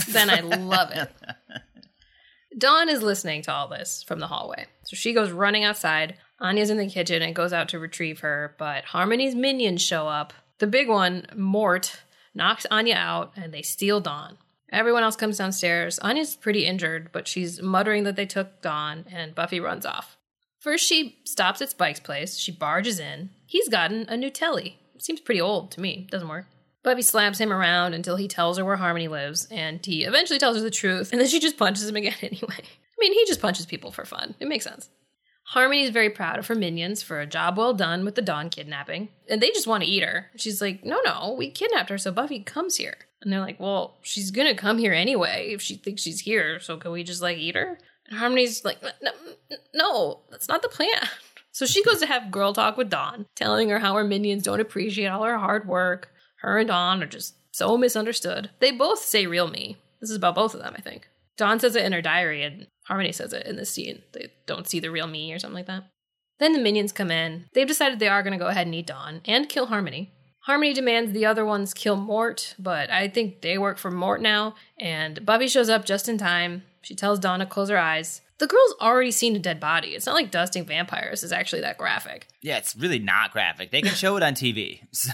Then I love it. Dawn is listening to all this from the hallway. So she goes running outside. Anya's in the kitchen and goes out to retrieve her, but Harmony's minions show up. The big one, Mort, knocks Anya out and they steal Dawn. Everyone else comes downstairs. Anya's pretty injured, but she's muttering that they took Dawn, and Buffy runs off. First, she stops at Spike's place. She barges in. He's gotten a new telly. Seems pretty old to me. Doesn't work. Buffy slaps him around until he tells her where Harmony lives, and he eventually tells her the truth, and then she just punches him again anyway. I mean, he just punches people for fun. It makes sense. Harmony is very proud of her minions for a job well done with the Dawn kidnapping, and they just want to eat her. She's like, No, no, we kidnapped her, so Buffy comes here. And they're like, Well, she's gonna come here anyway if she thinks she's here, so can we just like eat her? And Harmony's like, No, no that's not the plan. So she goes to have girl talk with Dawn, telling her how her minions don't appreciate all her hard work. Her and Dawn are just so misunderstood. They both say real me. This is about both of them, I think. Dawn says it in her diary, and Harmony says it in this scene. They don't see the real me or something like that. Then the minions come in. They've decided they are going to go ahead and eat Dawn and kill Harmony. Harmony demands the other ones kill Mort, but I think they work for Mort now, and Buffy shows up just in time. She tells Dawn to close her eyes. The girl's already seen a dead body. It's not like dusting vampires is actually that graphic. Yeah, it's really not graphic. They can show it on TV. So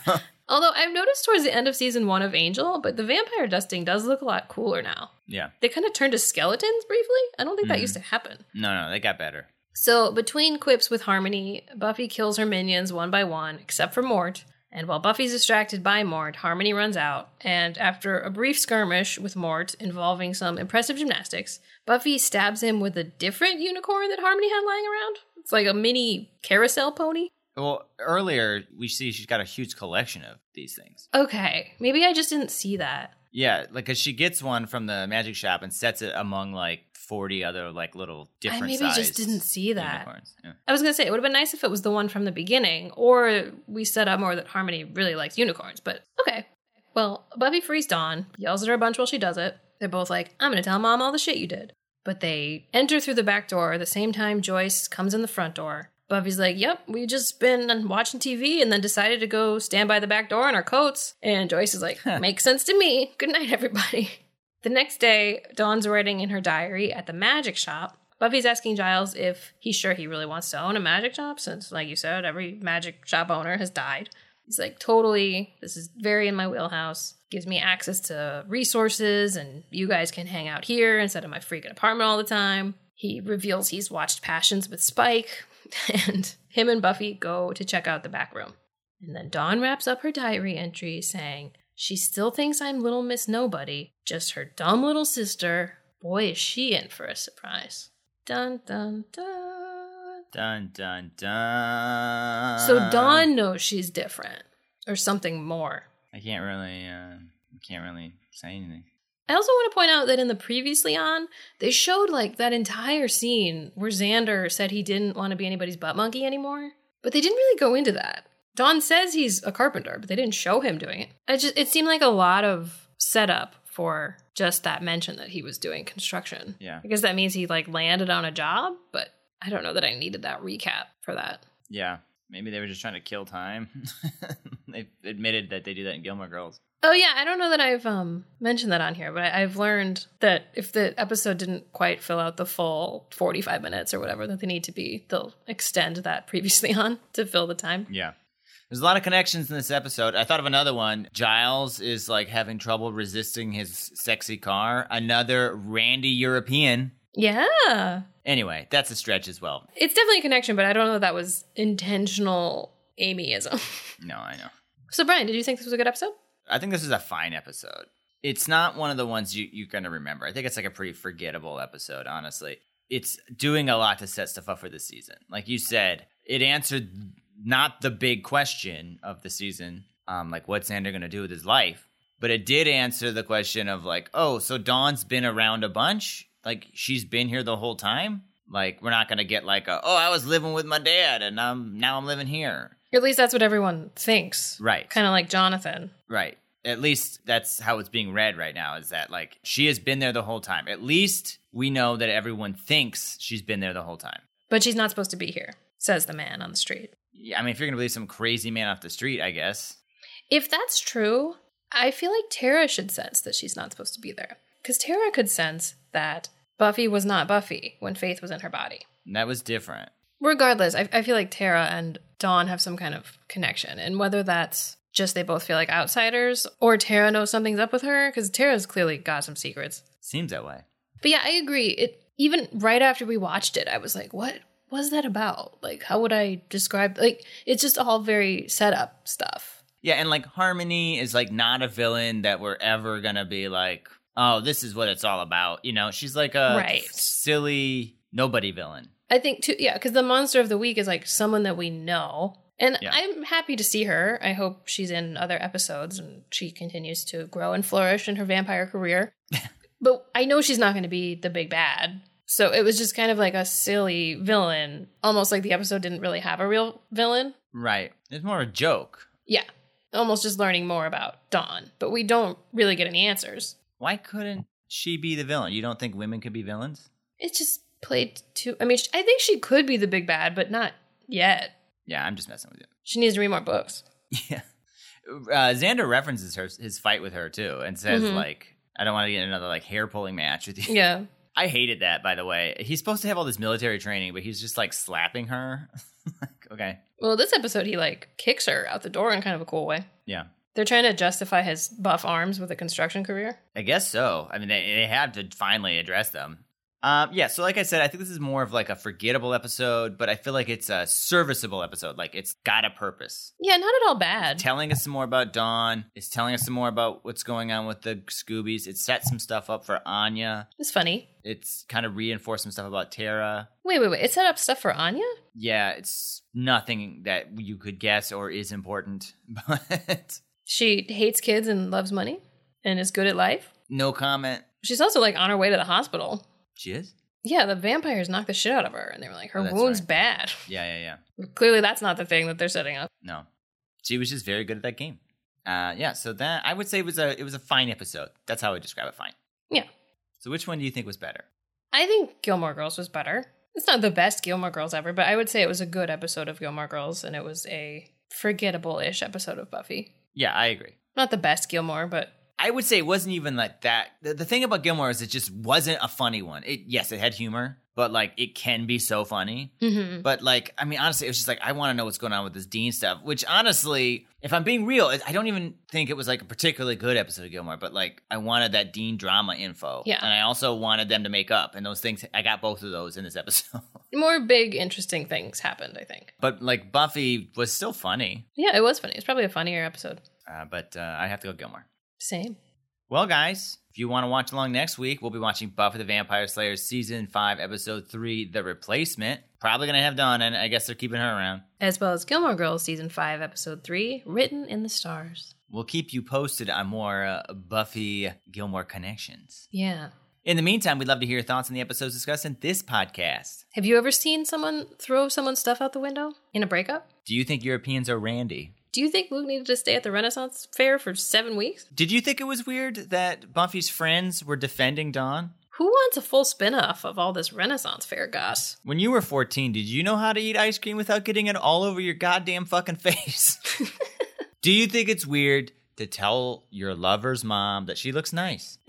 Although I've noticed towards the end of season one of Angel, but the vampire dusting does look a lot cooler now. yeah, They kind of turned to skeletons briefly. I don't think that hmm. used to happen. no, no, they got better. So, between quips with Harmony, Buffy kills her minions one by one, except for Mort. And while Buffy's distracted by Mort, Harmony runs out. And after a brief skirmish with Mort involving some impressive gymnastics, Buffy stabs him with a different unicorn that Harmony had lying around. It's like a mini carousel pony. Well, earlier we see she's got a huge collection of these things. Okay, maybe I just didn't see that. Yeah, like 'cause she gets one from the magic shop and sets it among like forty other like little different. I maybe just didn't see that. Yeah. I was gonna say it would have been nice if it was the one from the beginning, or we set up more that Harmony really likes unicorns. But okay. Well, Buffy frees Dawn, yells at her a bunch while she does it. They're both like, "I'm gonna tell Mom all the shit you did." But they enter through the back door at the same time Joyce comes in the front door. Buffy's like, "Yep, we just been watching TV and then decided to go stand by the back door in our coats." And Joyce is like, "Makes sense to me. Good night, everybody." The next day, Dawn's writing in her diary at the magic shop. Buffy's asking Giles if he's sure he really wants to own a magic shop, since, like you said, every magic shop owner has died. He's like, totally, this is very in my wheelhouse. Gives me access to resources, and you guys can hang out here instead of my freaking apartment all the time. He reveals he's watched Passions with Spike, and him and Buffy go to check out the back room. And then Dawn wraps up her diary entry saying, She still thinks I'm little Miss Nobody, just her dumb little sister. Boy, is she in for a surprise. Dun dun dun. Dun dun dun. So Dawn knows she's different, or something more. I can't really. Uh, I can't really say anything. I also want to point out that in the previously on, they showed like that entire scene where Xander said he didn't want to be anybody's butt monkey anymore. But they didn't really go into that. Dawn says he's a carpenter, but they didn't show him doing it. It just it seemed like a lot of setup for just that mention that he was doing construction. Yeah. Because that means he like landed on a job, but I don't know that I needed that recap for that. Yeah, maybe they were just trying to kill time. they admitted that they do that in Gilmore Girls. Oh yeah, I don't know that I've um mentioned that on here, but I, I've learned that if the episode didn't quite fill out the full forty-five minutes or whatever that they need to be, they'll extend that previously on to fill the time. Yeah. There's a lot of connections in this episode. I thought of another one. Giles is like having trouble resisting his sexy car. Another Randy European. Yeah, Anyway, that's a stretch as well. it's definitely a connection, but I don't know if that was intentional Amyism. No, I know. so Bryan, did you think this was a good episode? I think this is a fine episode. It's not one of the ones you, you're going to remember. I think it's like a pretty forgettable episode, honestly. It's doing a lot to set stuff up for the season. Like you said, it answered not the big question of the season, um, like what's Xander going to do with his life, but it did answer the question of like, oh, so Dawn's been around a bunch? Like she's been here the whole time? Like we're not gonna get like a oh I was living with my dad and I'm now I'm living here. At least that's what everyone thinks. Right. Kind of like Jonathan. Right. At least that's how it's being read right now is that like she has been there the whole time. At least we know that everyone thinks she's been there the whole time. But she's not supposed to be here, says the man on the street. I mean if you're gonna believe some crazy man off the street, I guess. If that's true, I feel like Tara should sense that she's not supposed to be there. Because Tara could sense that Buffy was not Buffy when Faith was in her body. And that was different. Regardless, I, I feel like Tara and Dawn have some kind of connection. And whether that's just they both feel like outsiders or Tara knows something's up with her, because Tara's clearly got some secrets. Seems that way. But yeah, I agree. It even right after we watched it, I was like, what was that about? Like, how would I describe like it's just all very setup stuff. Yeah, and like Harmony is like not a villain that we're ever gonna be like, oh, this is what it's all about. You know, she's like a Right. silly nobody villain. I think too, yeah, because the monster of the week is like someone that we know. And Yeah. I'm happy to see her. I hope she's in other episodes and she continues to grow and flourish in her vampire career. but I know she's not going to be the big bad. So it was just kind of like a silly villain, almost like the episode didn't really have a real villain. Right. It's more a joke. Yeah, almost just learning more about Dawn. But we don't really get any answers. Why couldn't she be the villain? You don't think women could be villains? It's just played too. I mean, I think she could be the big bad, but not yet. Yeah, I'm just messing with you. She needs to read more books. Yeah. Uh, Xander references her his fight with her too, and says Mhm. like, "I don't want to get another like hair pulling match with you." Yeah. I hated that, by the way. He's supposed to have all this military training, but he's just like slapping her. like, okay, Well, this episode, he like kicks her out the door in kind of a cool way. yeah, They're trying to justify his buff arms with a construction career. I guess so. I mean, they, they had to finally address them. Um, yeah, so like I said, I think this is more of like a forgettable episode, but I feel like it's a serviceable episode. Like it's got a purpose. Yeah, not at all bad. telling us some more about Dawn. It's telling us some more about what's going on with the Scoobies. It sets some stuff up for Anya. It's funny. It's kind of reinforced some stuff about Tara. Wait, wait, wait. It set up stuff for Anya? Yeah, it's nothing that you could guess or is important, but She hates kids and loves money and is good at life. no comment. She's also like on her way to the hospital. She is? Yeah, the vampires knocked the shit out of her and they were like, her Oh, that's wound's right. bad. Yeah, yeah, yeah. Clearly, that's not the thing that they're setting up. No, she was just very good at that game. Uh, yeah, so that I would say it was a it was a fine episode. That's how I would describe it. Fine. Yeah. So which one do you think was better? I think Gilmore Girls was better. It's not the best Gilmore Girls ever, but I would say it was a good episode of Gilmore Girls and it was a forgettable ish episode of Buffy. Yeah, I agree. Not the best Gilmore, but I would say it wasn't even like that. The, the thing about Gilmore is it just wasn't a funny one. It yes, it had humor, but like it can be so funny. Mhm. But like, I mean, honestly, it was just like I want to know what's going on with this Dean stuff. Which honestly, if I'm being real, I don't even think it was like a particularly good episode of Gilmore. But like, I wanted that Dean drama info. Yeah. and I also wanted them to make up, and those things. I got both of those in this episode. more big, interesting things happened, I think. but like, Buffy was still funny. Yeah, it was funny. It's probably a funnier episode. Uh, but uh, I have to go Gilmore. Same. Well, guys, if you want to watch along next week, we'll be watching Buffy the Vampire Slayer season five, episode three, The Replacement. Probably gonna have Dawn, and I guess they're keeping her around. As well as Gilmore Girls season 5, episode 3, Written in the Stars. We'll keep you posted on more uh, Buffy Gilmore connections. Yeah. In the meantime, we'd love to hear your thoughts on the episodes discussed in this podcast. Have you ever seen someone throw someone's stuff out the window in a breakup? Do you think Europeans are randy? Do you think Luke needed to stay at the Renaissance Fair for seven weeks? Did you think it was weird that Buffy's friends were defending Dawn? Who wants a full spin off of all this Renaissance Fair goss? When you were 14, did you know how to eat ice cream without getting it all over your goddamn fucking face? Do you think it's weird to tell your lover's mom that she looks nice?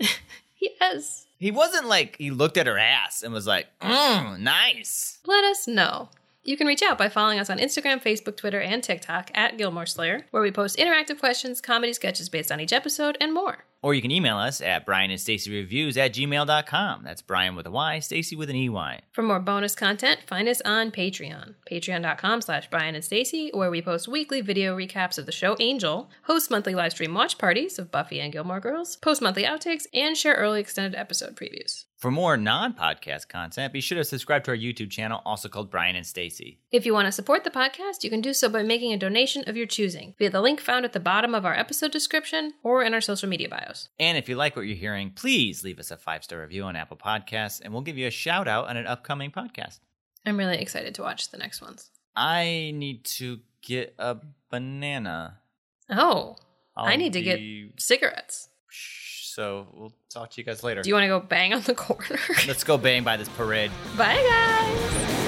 Yes. He wasn't like he looked at her ass and was like, mm, nice. Let us know. You can reach out by following us on Instagram, Facebook, Twitter, and TikTok at Gilmore Slayer, where we post interactive questions, comedy sketches based on each episode, and more. Or you can email us at Bryan and Stacey Reviews at gmail.com. That's Bryan with a Y, Stacey with an EY. For more bonus content, find us on Patreon. Patreon.com slash Bryan and Stacey, where we post weekly video recaps of the show Angel, host monthly live stream watch parties of Buffy and Gilmore Girls, post monthly outtakes, and share early extended episode previews. For more non podcast content, be sure to subscribe to our YouTube channel, also called Bryan and Stacey. If you want to support the podcast, you can do so by making a donation of your choosing via the link found at the bottom of our episode description or in our social media bios. And if you like what you're hearing, please leave us a five star review on Apple Podcasts, and we'll give you a shout out on an upcoming podcast. I'm really excited to watch the next ones. I need to get a banana. Oh, I I'll need to get cigarettes. So we'll talk to you guys later. Do you want to go bang on the corner? Let's go bang by this parade. Bye, guys.